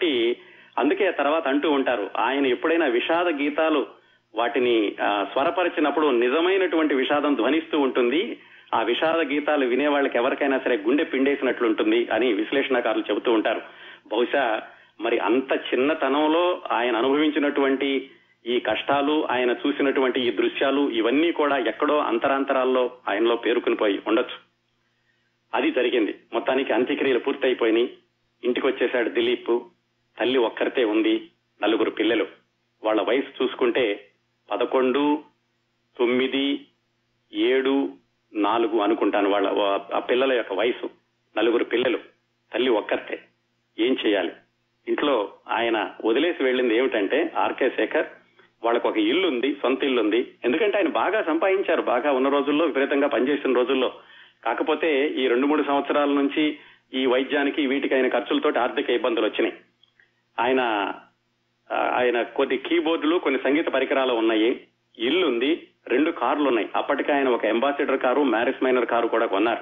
అందుకే తర్వాత అంటూ ఉంటారు ఆయన ఎప్పుడైనా విషాద గీతాలు వాటిని స్వరపరిచినప్పుడు నిజమైనటువంటి విషాదం ధ్వనిస్తూ ఉంటుంది. ఆ విషాద గీతాలు వినే వాళ్ళకి ఎవరికైనా సరే గుండె పిండేసినట్లుంటుంది అని విశ్లేషణకారులు చెబుతూ ఉంటారు. బహుశా మరి అంత చిన్నతనంలో ఆయన అనుభవించినటువంటి ఈ కష్టాలు ఆయన చూసినటువంటి ఈ దృశ్యాలు ఇవన్నీ కూడా ఎక్కడో అంతరాంతరాల్లో ఆయనలో పేరుకుని పోయి ఉండొచ్చు. అది జరిగింది. మొత్తానికి అంత్యక్రియలు పూర్తయిపోయినాయి. ఇంటికి వచ్చేశాడు దిలీప్. తల్లి ఒక్కరితే ఉంది. నలుగురు పిల్లలు. వాళ్ళ వయసు చూసుకుంటే పదకొండు తొమ్మిది ఏడు నాలుగు అనుకుంటాను. వాళ్ళ ఆ పిల్లల యొక్క వయసు నలుగురు పిల్లలు తల్లి ఒక్కరితే ఏం చేయాలి? ఇంట్లో ఆయన వదిలేసి వెళ్ళింది ఏమిటంటే ఆర్కే శేఖర్ వాళ్ళకు ఒక ఇల్లు ఉంది సొంత ఇల్లు ఉంది ఎందుకంటే ఆయన బాగా సంపాదించారు. బాగా ఉన్న రోజుల్లో విపరీతంగా పనిచేసిన రోజుల్లో. కాకపోతే ఈ రెండు మూడు సంవత్సరాల నుంచి ఈ వైద్యానికి వీటికి ఆయన ఖర్చులతోటి ఆర్థిక ఇబ్బందులు వచ్చినాయి. ఆయన ఆయన కొన్ని కీబోర్డులు కొన్ని సంగీత పరికరాలు ఉన్నాయి. ఇల్లుంది రెండు కార్లు ఉన్నాయి అప్పటికి ఆయన ఒక Ambassador car Morris Minor car కూడా కొన్నారు.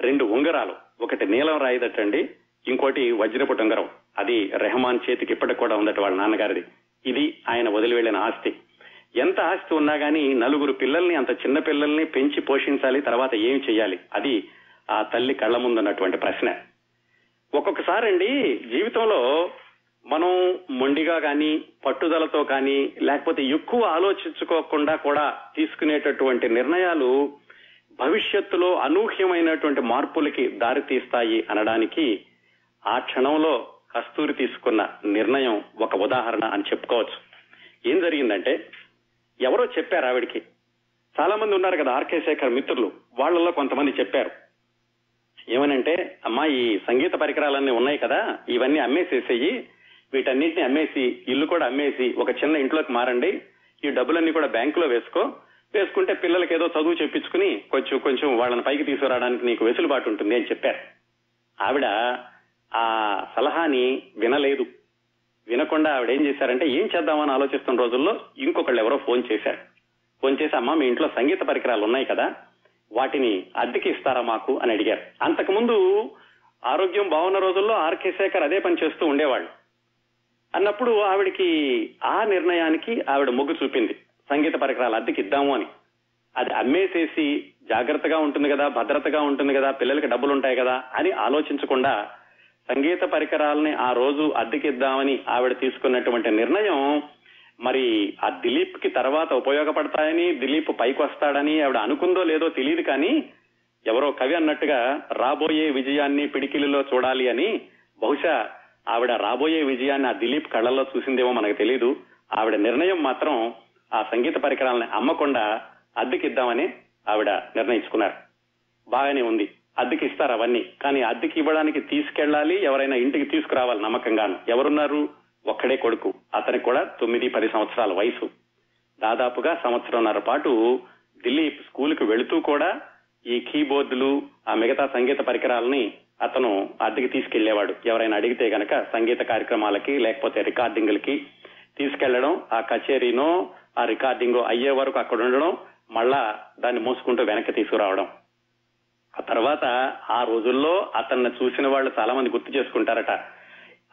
రెండు ఉంగరాలు ఒకటి నీలం రాయిదట్టండి ఇంకోటి వజ్రపు ఉంగరం అది రెహమాన్ చేతికి ఇప్పటికి కూడా ఉందట వాళ్ళ నాన్నగారిది. ఇది ఆయన వదిలి వెళ్ళిన ఆస్తి. ఎంత ఆస్తి ఉన్నా గానీ నలుగురు పిల్లల్ని అంత చిన్న పిల్లల్ని పెంచి పోషించాలి తర్వాత ఏం చేయాలి అది ఆ తల్లి కళ్ళ ముందున్నటువంటి ప్రశ్న. ఒక్కొక్కసారండి జీవితంలో మనం మొండిగా కానీ పట్టుదలతో కానీ లేకపోతే ఎక్కువ ఆలోచించుకోకుండా కూడా తీసుకునేటటువంటి నిర్ణయాలు భవిష్యత్తులో అనూహ్యమైనటువంటి మార్పులకి దారితీస్తాయి అనడానికి ఆ క్షణంలో కస్తూరి తీసుకున్న నిర్ణయం ఒక ఉదాహరణ అని చెప్పుకోవచ్చు. ఏం జరిగిందంటే ఎవరో చెప్పారు ఆవిడికి. చాలా మంది ఉన్నారు కదా ఆర్కే శేఖర్ మిత్రులు వాళ్ళలో కొంతమంది చెప్పారు. ఏమనంటే అమ్మా ఈ సంగీత పరికరాలన్నీ ఉన్నాయి కదా ఇవన్నీ అమ్మేసేసేయి వీటన్నిటిని అమ్మేసి ఇల్లు కూడా అమ్మేసి ఒక చిన్న ఇంట్లోకి మారండి. ఈ డబ్బులన్నీ కూడా బ్యాంకులో వేసుకో. వేసుకుంటే పిల్లలకి ఏదో చదువు చెప్పించుకుని కొంచెం కొంచెం వాళ్ళని పైకి తీసుకురావడానికి నీకు వెసులుబాటు ఉంటుంది అని చెప్పారు. ఆవిడ ఆ సలహాని వినలేదు. వినకుండా ఆవిడ ఏం చేశారంటే ఏం చేద్దామని ఆలోచిస్తున్న రోజుల్లో ఇంకొకళ్ళు ఎవరో ఫోన్ చేశారు. ఫోన్ చేసి అమ్మ మీ ఇంట్లో సంగీత పరికరాలు ఉన్నాయి కదా వాటిని అద్దెకి ఇస్తారా మాకు? అని అడిగారు. అంతకుముందు ఆరోగ్యం బాగున్న రోజుల్లో ఆర్కే శేఖర్ అదే పని చేస్తూ ఉండేవాళ్ళు. అన్నప్పుడు ఆవిడికి ఆ నిర్ణయానికి ఆవిడ మొగ్గు చూపింది. సంగీత పరికరాలు అద్దెకి ఇద్దాము అని. అది అమ్మేసేసి జాగ్రత్తగా ఉంటుంది కదా భద్రతగా ఉంటుంది కదా పిల్లలకి డబ్బులు ఉంటాయి కదా అని ఆలోచించకుండా సంగీత పరికరాలని ఆ రోజు అద్దెకిద్దామని ఆవిడ తీసుకున్నటువంటి నిర్ణయం మరి ఆ దిలీప్కి తర్వాత ఉపయోగపడతాయని దిలీప్ పైకి వస్తాడని ఆవిడ అనుకుందో లేదో తెలియదు కానీ ఎవరో కవి అన్నట్టుగా రాబోయే విజయాన్ని పిడికిలిలో చూడాలి అని బహుశా ఆవిడ రాబోయే విజయాన్ని ఆ దిలీప్ కళ్ళల్లో చూసిందేమో మనకు తెలియదు ఆవిడ నిర్ణయం మాత్రం ఆ సంగీత పరికరాలని అమ్మకుండా అద్దెకిద్దామని ఆవిడ నిర్ణయించుకున్నారు. బాగానే ఉంది. అద్దెకి ఇస్తారు అవన్నీ. కానీ అద్దెకి ఇవ్వడానికి తీసుకెళ్ళాలి ఎవరైనా ఇంటికి తీసుకురావాలి నమ్మకంగాను. ఎవరున్నారు? ఒక్కడే కొడుకు. అతనికి కూడా తొమ్మిది పది సంవత్సరాల వయసు. దాదాపుగా సంవత్సరంన్నర పాటు దిలీప్ స్కూల్కు వెళుతూ కూడా ఈ కీబోర్డులు ఆ మిగతా సంగీత పరికరాలని అతను అద్దెకి తీసుకెళ్ళేవాడు. ఎవరైనా అడిగితే గనక సంగీత కార్యక్రమాలకి లేకపోతే రికార్డింగ్లకి తీసుకెళ్ళడం ఆ కచేరీనో ఆ రికార్డింగ్ అయ్యే వరకు అక్కడ ఉండడం మళ్ళా దాన్ని మోసుకుంటూ వెనక్కి తీసుకురావడం. ఆ తర్వాత ఆ రోజుల్లో అతన్ని చూసిన వాళ్ళు చాలా మంది గుర్తు చేసుకుంటారట.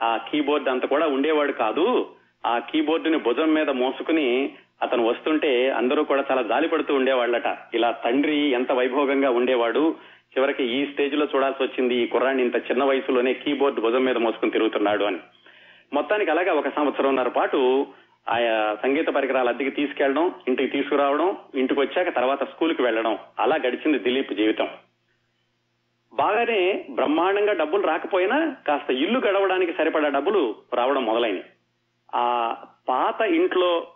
ఆ కీబోర్డ్ అంత కూడా ఉండేవాడు కాదు. ఆ కీబోర్డుని భుజం మీద మోసుకుని అతను వస్తుంటే అందరూ కూడా చాలా జాలి పడుతూ ఉండేవాళ్ళట. ఇలా తండ్రి ఎంత వైభోగంగా ఉండేవాడు చివరికి ఈ స్టేజ్లో చూడాల్సి వచ్చింది ఈ కుర్రాన్ని ఇంత చిన్న వయసులోనే కీబోర్డ్ భుజం మీద మోసుకుని తిరుగుతున్నాడు అని. మొత్తానికి అలాగా ఒక సంవత్సరంన్నర పాటు ఆయా సంగీత పరికరాలు అద్దెకి తీసుకెళ్ళడం ఇంటికి తీసుకురావడం ఇంటికి వచ్చాక తర్వాత స్కూల్కి వెళ్ళడం అలా గడిచింది దిలీప్ జీవితం. బాగానే బ్రహ్మాండంగా డబ్బులు రాకపోయినా కాస్త ఇల్లు గడవడానికి సరిపడా డబ్బులు రావడం మొదలైనవి ఆ పాత ఇంట్లో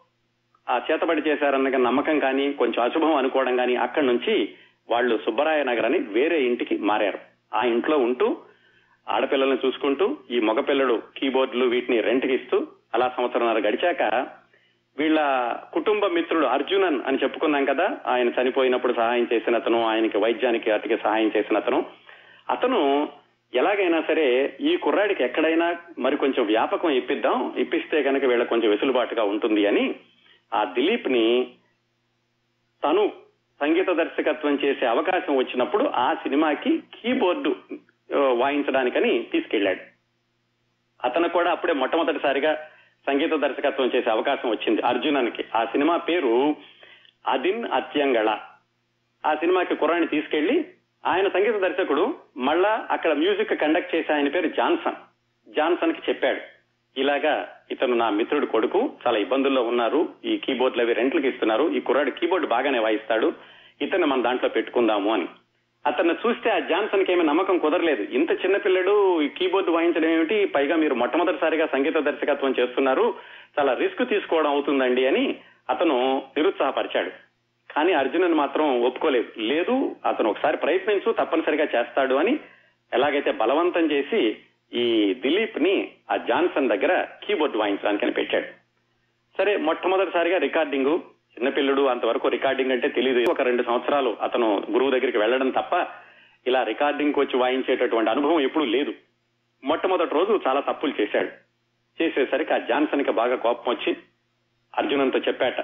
ఆ చేతబడి చేశారన్న నమ్మకం కానీ కొంచెం అశుభం అనుకోవడం కానీ అక్కడి నుంచి వాళ్ళు సుబ్బరాయ నగర్ అని వేరే ఇంటికి మారారు. ఆ ఇంట్లో ఉంటూ ఆడపిల్లల్ని చూసుకుంటూ ఈ మగపిల్లడు కీబోర్డులు వీటిని రెంట్కి ఇస్తూ అలా సంవత్సరంన్నర గడిచాక వీళ్ళ కుటుంబ మిత్రుడు అర్జునన్ అని చెప్పుకున్నాం కదా ఆయన చనిపోయినప్పుడు సహాయం చేసిన అతను ఆయనకి వైద్యానికి అతికి సహాయం చేసిన అతను. అతను ఎలాగైనా సరే ఈ కుర్రాడికి ఎక్కడైనా మరి కొంచెం వ్యాపకం ఇప్పిద్దాం ఇప్పిస్తే కనుక వీళ్ళకి కొంచెం వెసులుబాటుగా ఉంటుంది అని ఆ దిలీప్ని తను సంగీత దర్శకత్వం చేసే అవకాశం వచ్చినప్పుడు ఆ సినిమాకి కీబోర్డు వాయించడానికని తీసుకెళ్ళాడు అతను కూడా అప్పుడే మొట్టమొదటిసారిగా సంగీత దర్శకత్వం చేసే అవకాశం వచ్చింది అర్జునన్కి. ఆ సినిమా పేరు అదిన్ అత్యంగళ. ఆ సినిమాకి కుర్రాన్ని తీసుకెళ్ళి ఆయన సంగీత దర్శకుడు మళ్ళా అక్కడ మ్యూజిక్ కండక్ట్ చేసే ఆయన పేరు జాన్సన్. జాన్సన్కి చెప్పాడు. ఇలాగా ఇతను నా మిత్రుడు కొడుకు చాలా ఇబ్బందుల్లో ఉన్నారు. ఈ కీబోర్డ్లు అవి రెంట్లకి ఇస్తున్నారు. ఈ కుర్రాడు కీబోర్డు బాగానే వాయిస్తాడు. ఇతను మన దాంట్లో పెట్టుకుందాము అని. అతన్ని చూస్తే ఆ జాన్సన్కి ఏమీ నమ్మకం కుదరలేదు. ఇంత చిన్న పిల్లడు ఈ కీబోర్డు వాయించడం ఏమిటి? పైగా మీరు మొట్టమొదటిసారిగా సంగీత దర్శకత్వం చేస్తున్నారు. చాలా రిస్క్ తీసుకోవడం అవుతుందండి అని అతను నిరుత్సాహపరిచాడు. కానీ అర్జునన్ మాత్రం ఒప్పుకోలేదు. లేదు అతను ఒకసారి ప్రయత్నించు తప్పనిసరిగా చేస్తాడు అని ఎలాగైతే బలవంతం చేసి ఈ దిలీప్ని ఆ జాన్సన్ దగ్గర కీబోర్డ్ వాయించడానికని పెట్టాడు. సరే మొట్టమొదటిసారిగా రికార్డింగ్ చిన్నపిల్లడు అంతవరకు రికార్డింగ్ అంటే తెలియదు ఒక రెండు సంవత్సరాలు అతను గురువు దగ్గరికి వెళ్ళడం తప్ప ఇలా రికార్డింగ్ వచ్చి వాయించేటటువంటి అనుభవం ఎప్పుడూ లేదు. మొట్టమొదటి రోజు చాలా తప్పులు చేశాడు. చేసేసరికి ఆ జాన్సన్కి బాగా కోపం వచ్చి అర్జునంతో చెప్పాట